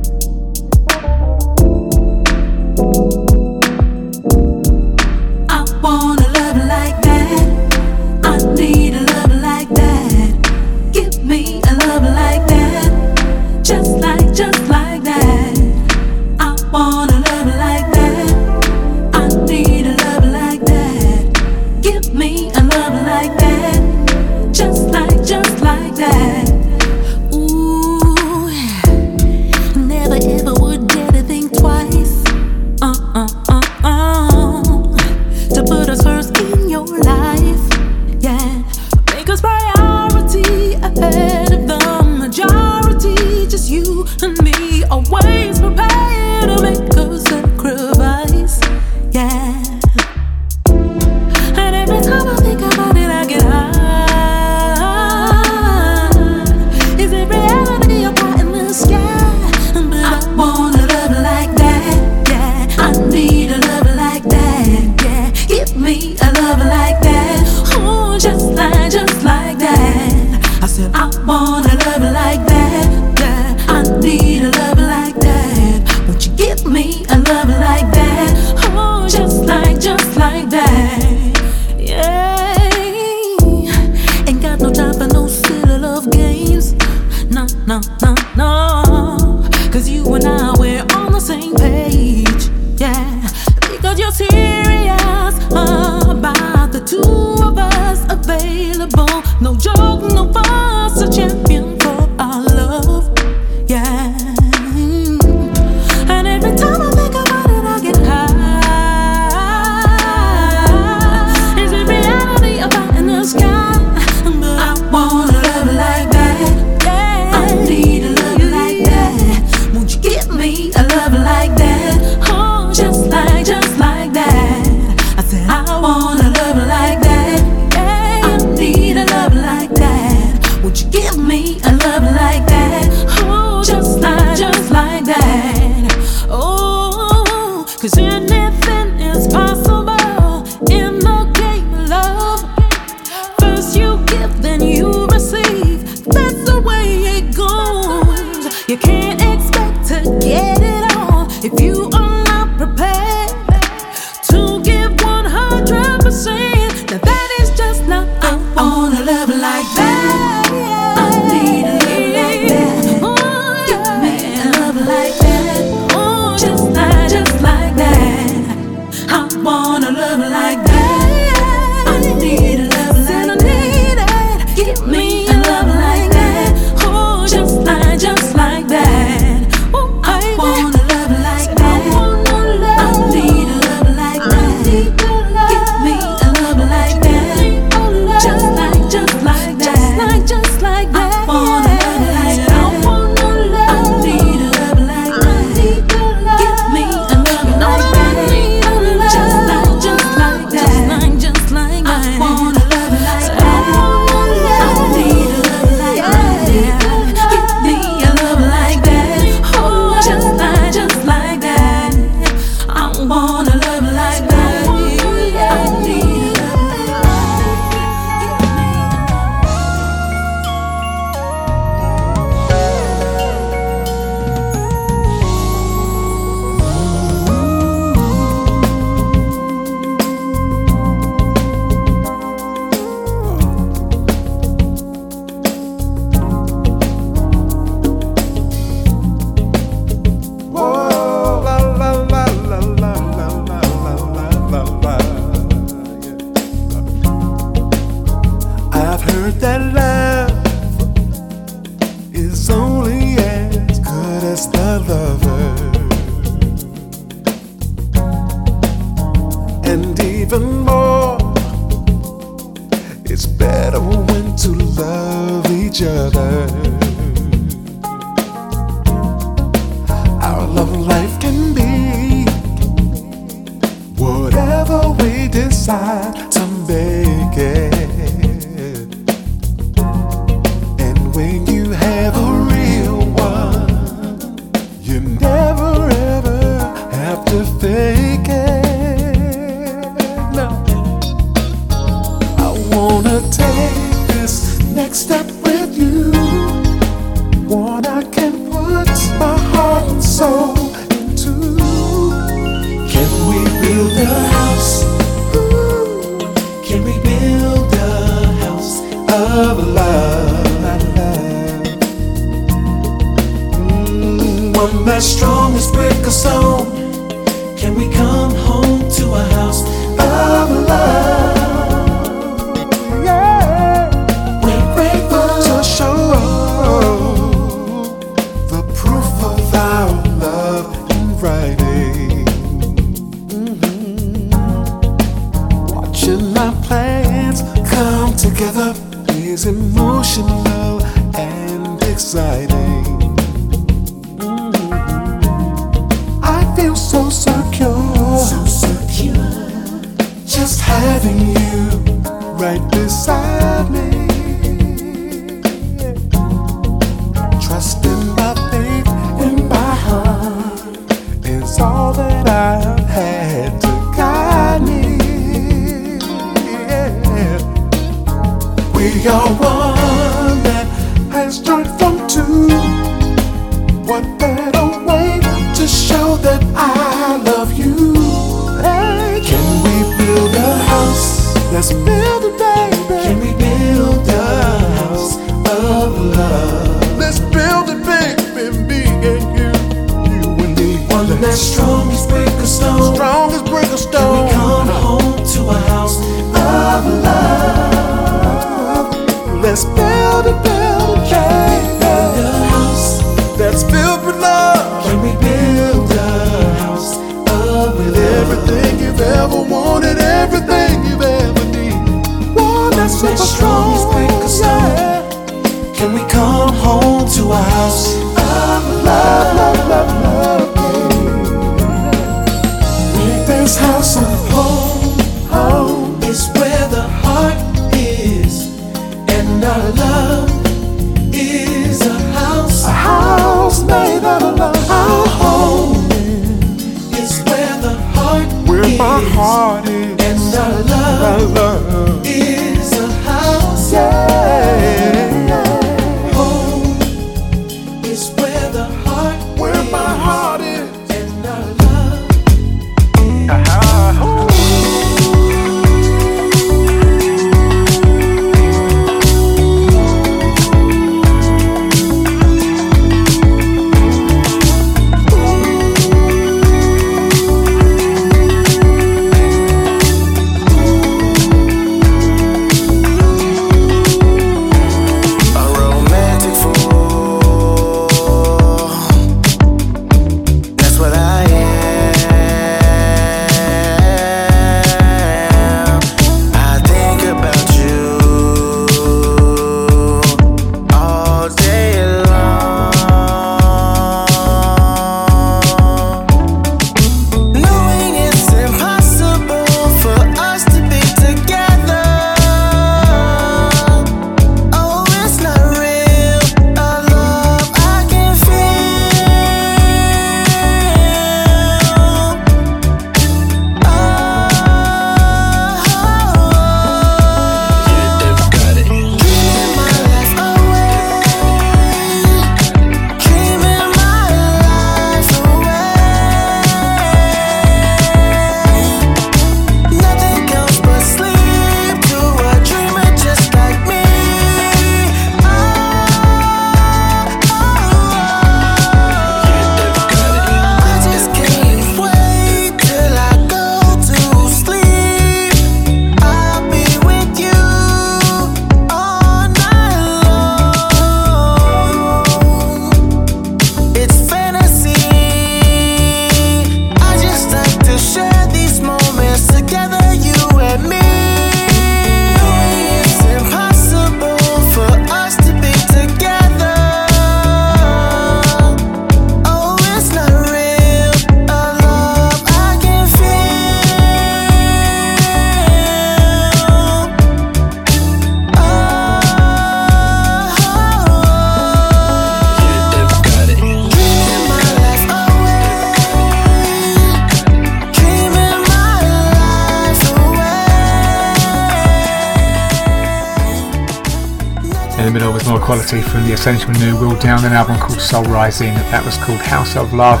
Will Downing album called Soul Rising. That was called House of Love.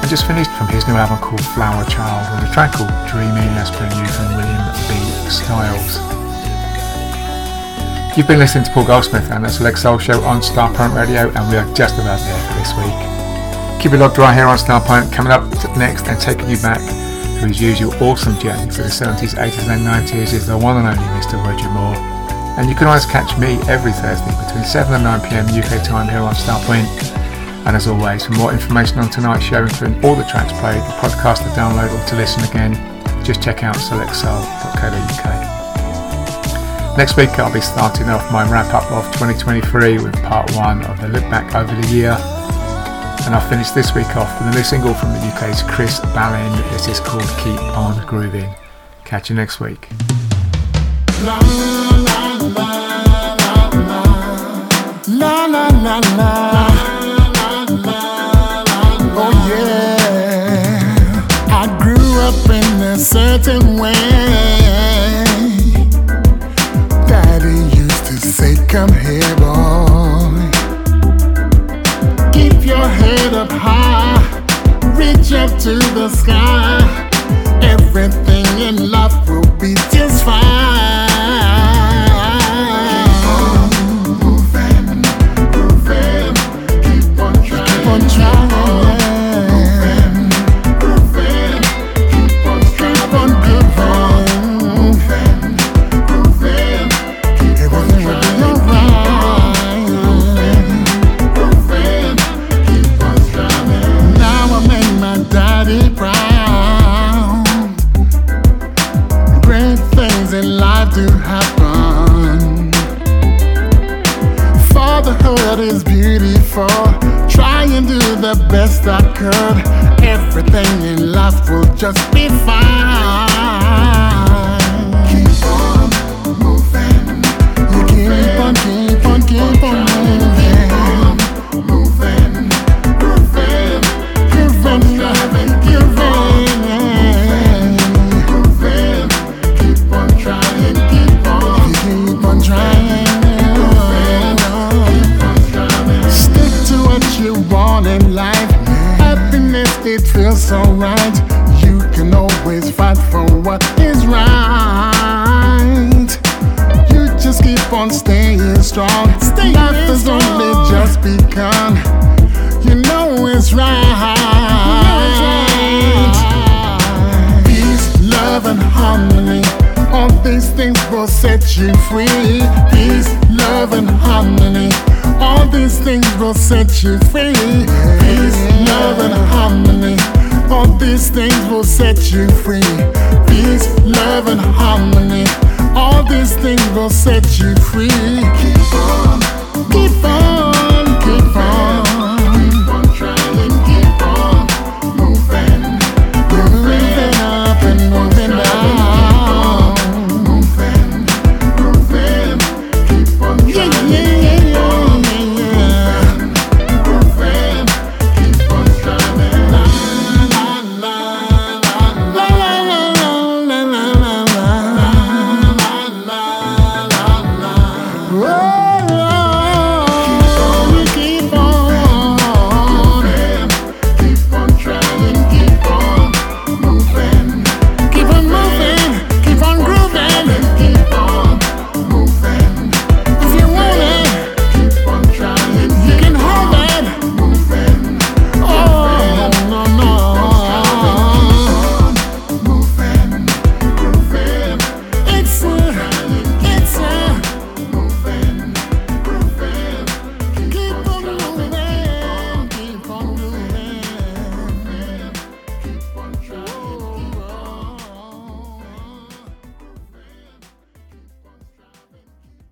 And just finished from his new album called Flower Child with a track called Dreaming as per new from William B. Styles. You've been listening to Paul Goldsmith and that's Leg Soul Show on Starpoint Radio and we are just about there for this week. Keep it locked right here on Starpoint. Coming up next and taking you back to his usual awesome journey for the 70s, 80s and 90s is the one and only Mr. Roger Moore. And you can always catch me every Thursday between 7 and 9 pm UK time here on Starpoint. And as always, for more information on tonight's show, including all the tracks played, the podcast to download or to listen again, just check out selectsoul.co.uk. Next week, I'll be starting off my wrap up of 2023 with part one of the look back over the year. And I'll finish this week off with a new single from the UK's Chris Ballin. This is called Keep On Grooving. Catch you next week. La la. Oh yeah. I grew up in a certain way. Daddy used to say, Come here, boy. Keep your head up high. Reach up to the sky. Everything in life will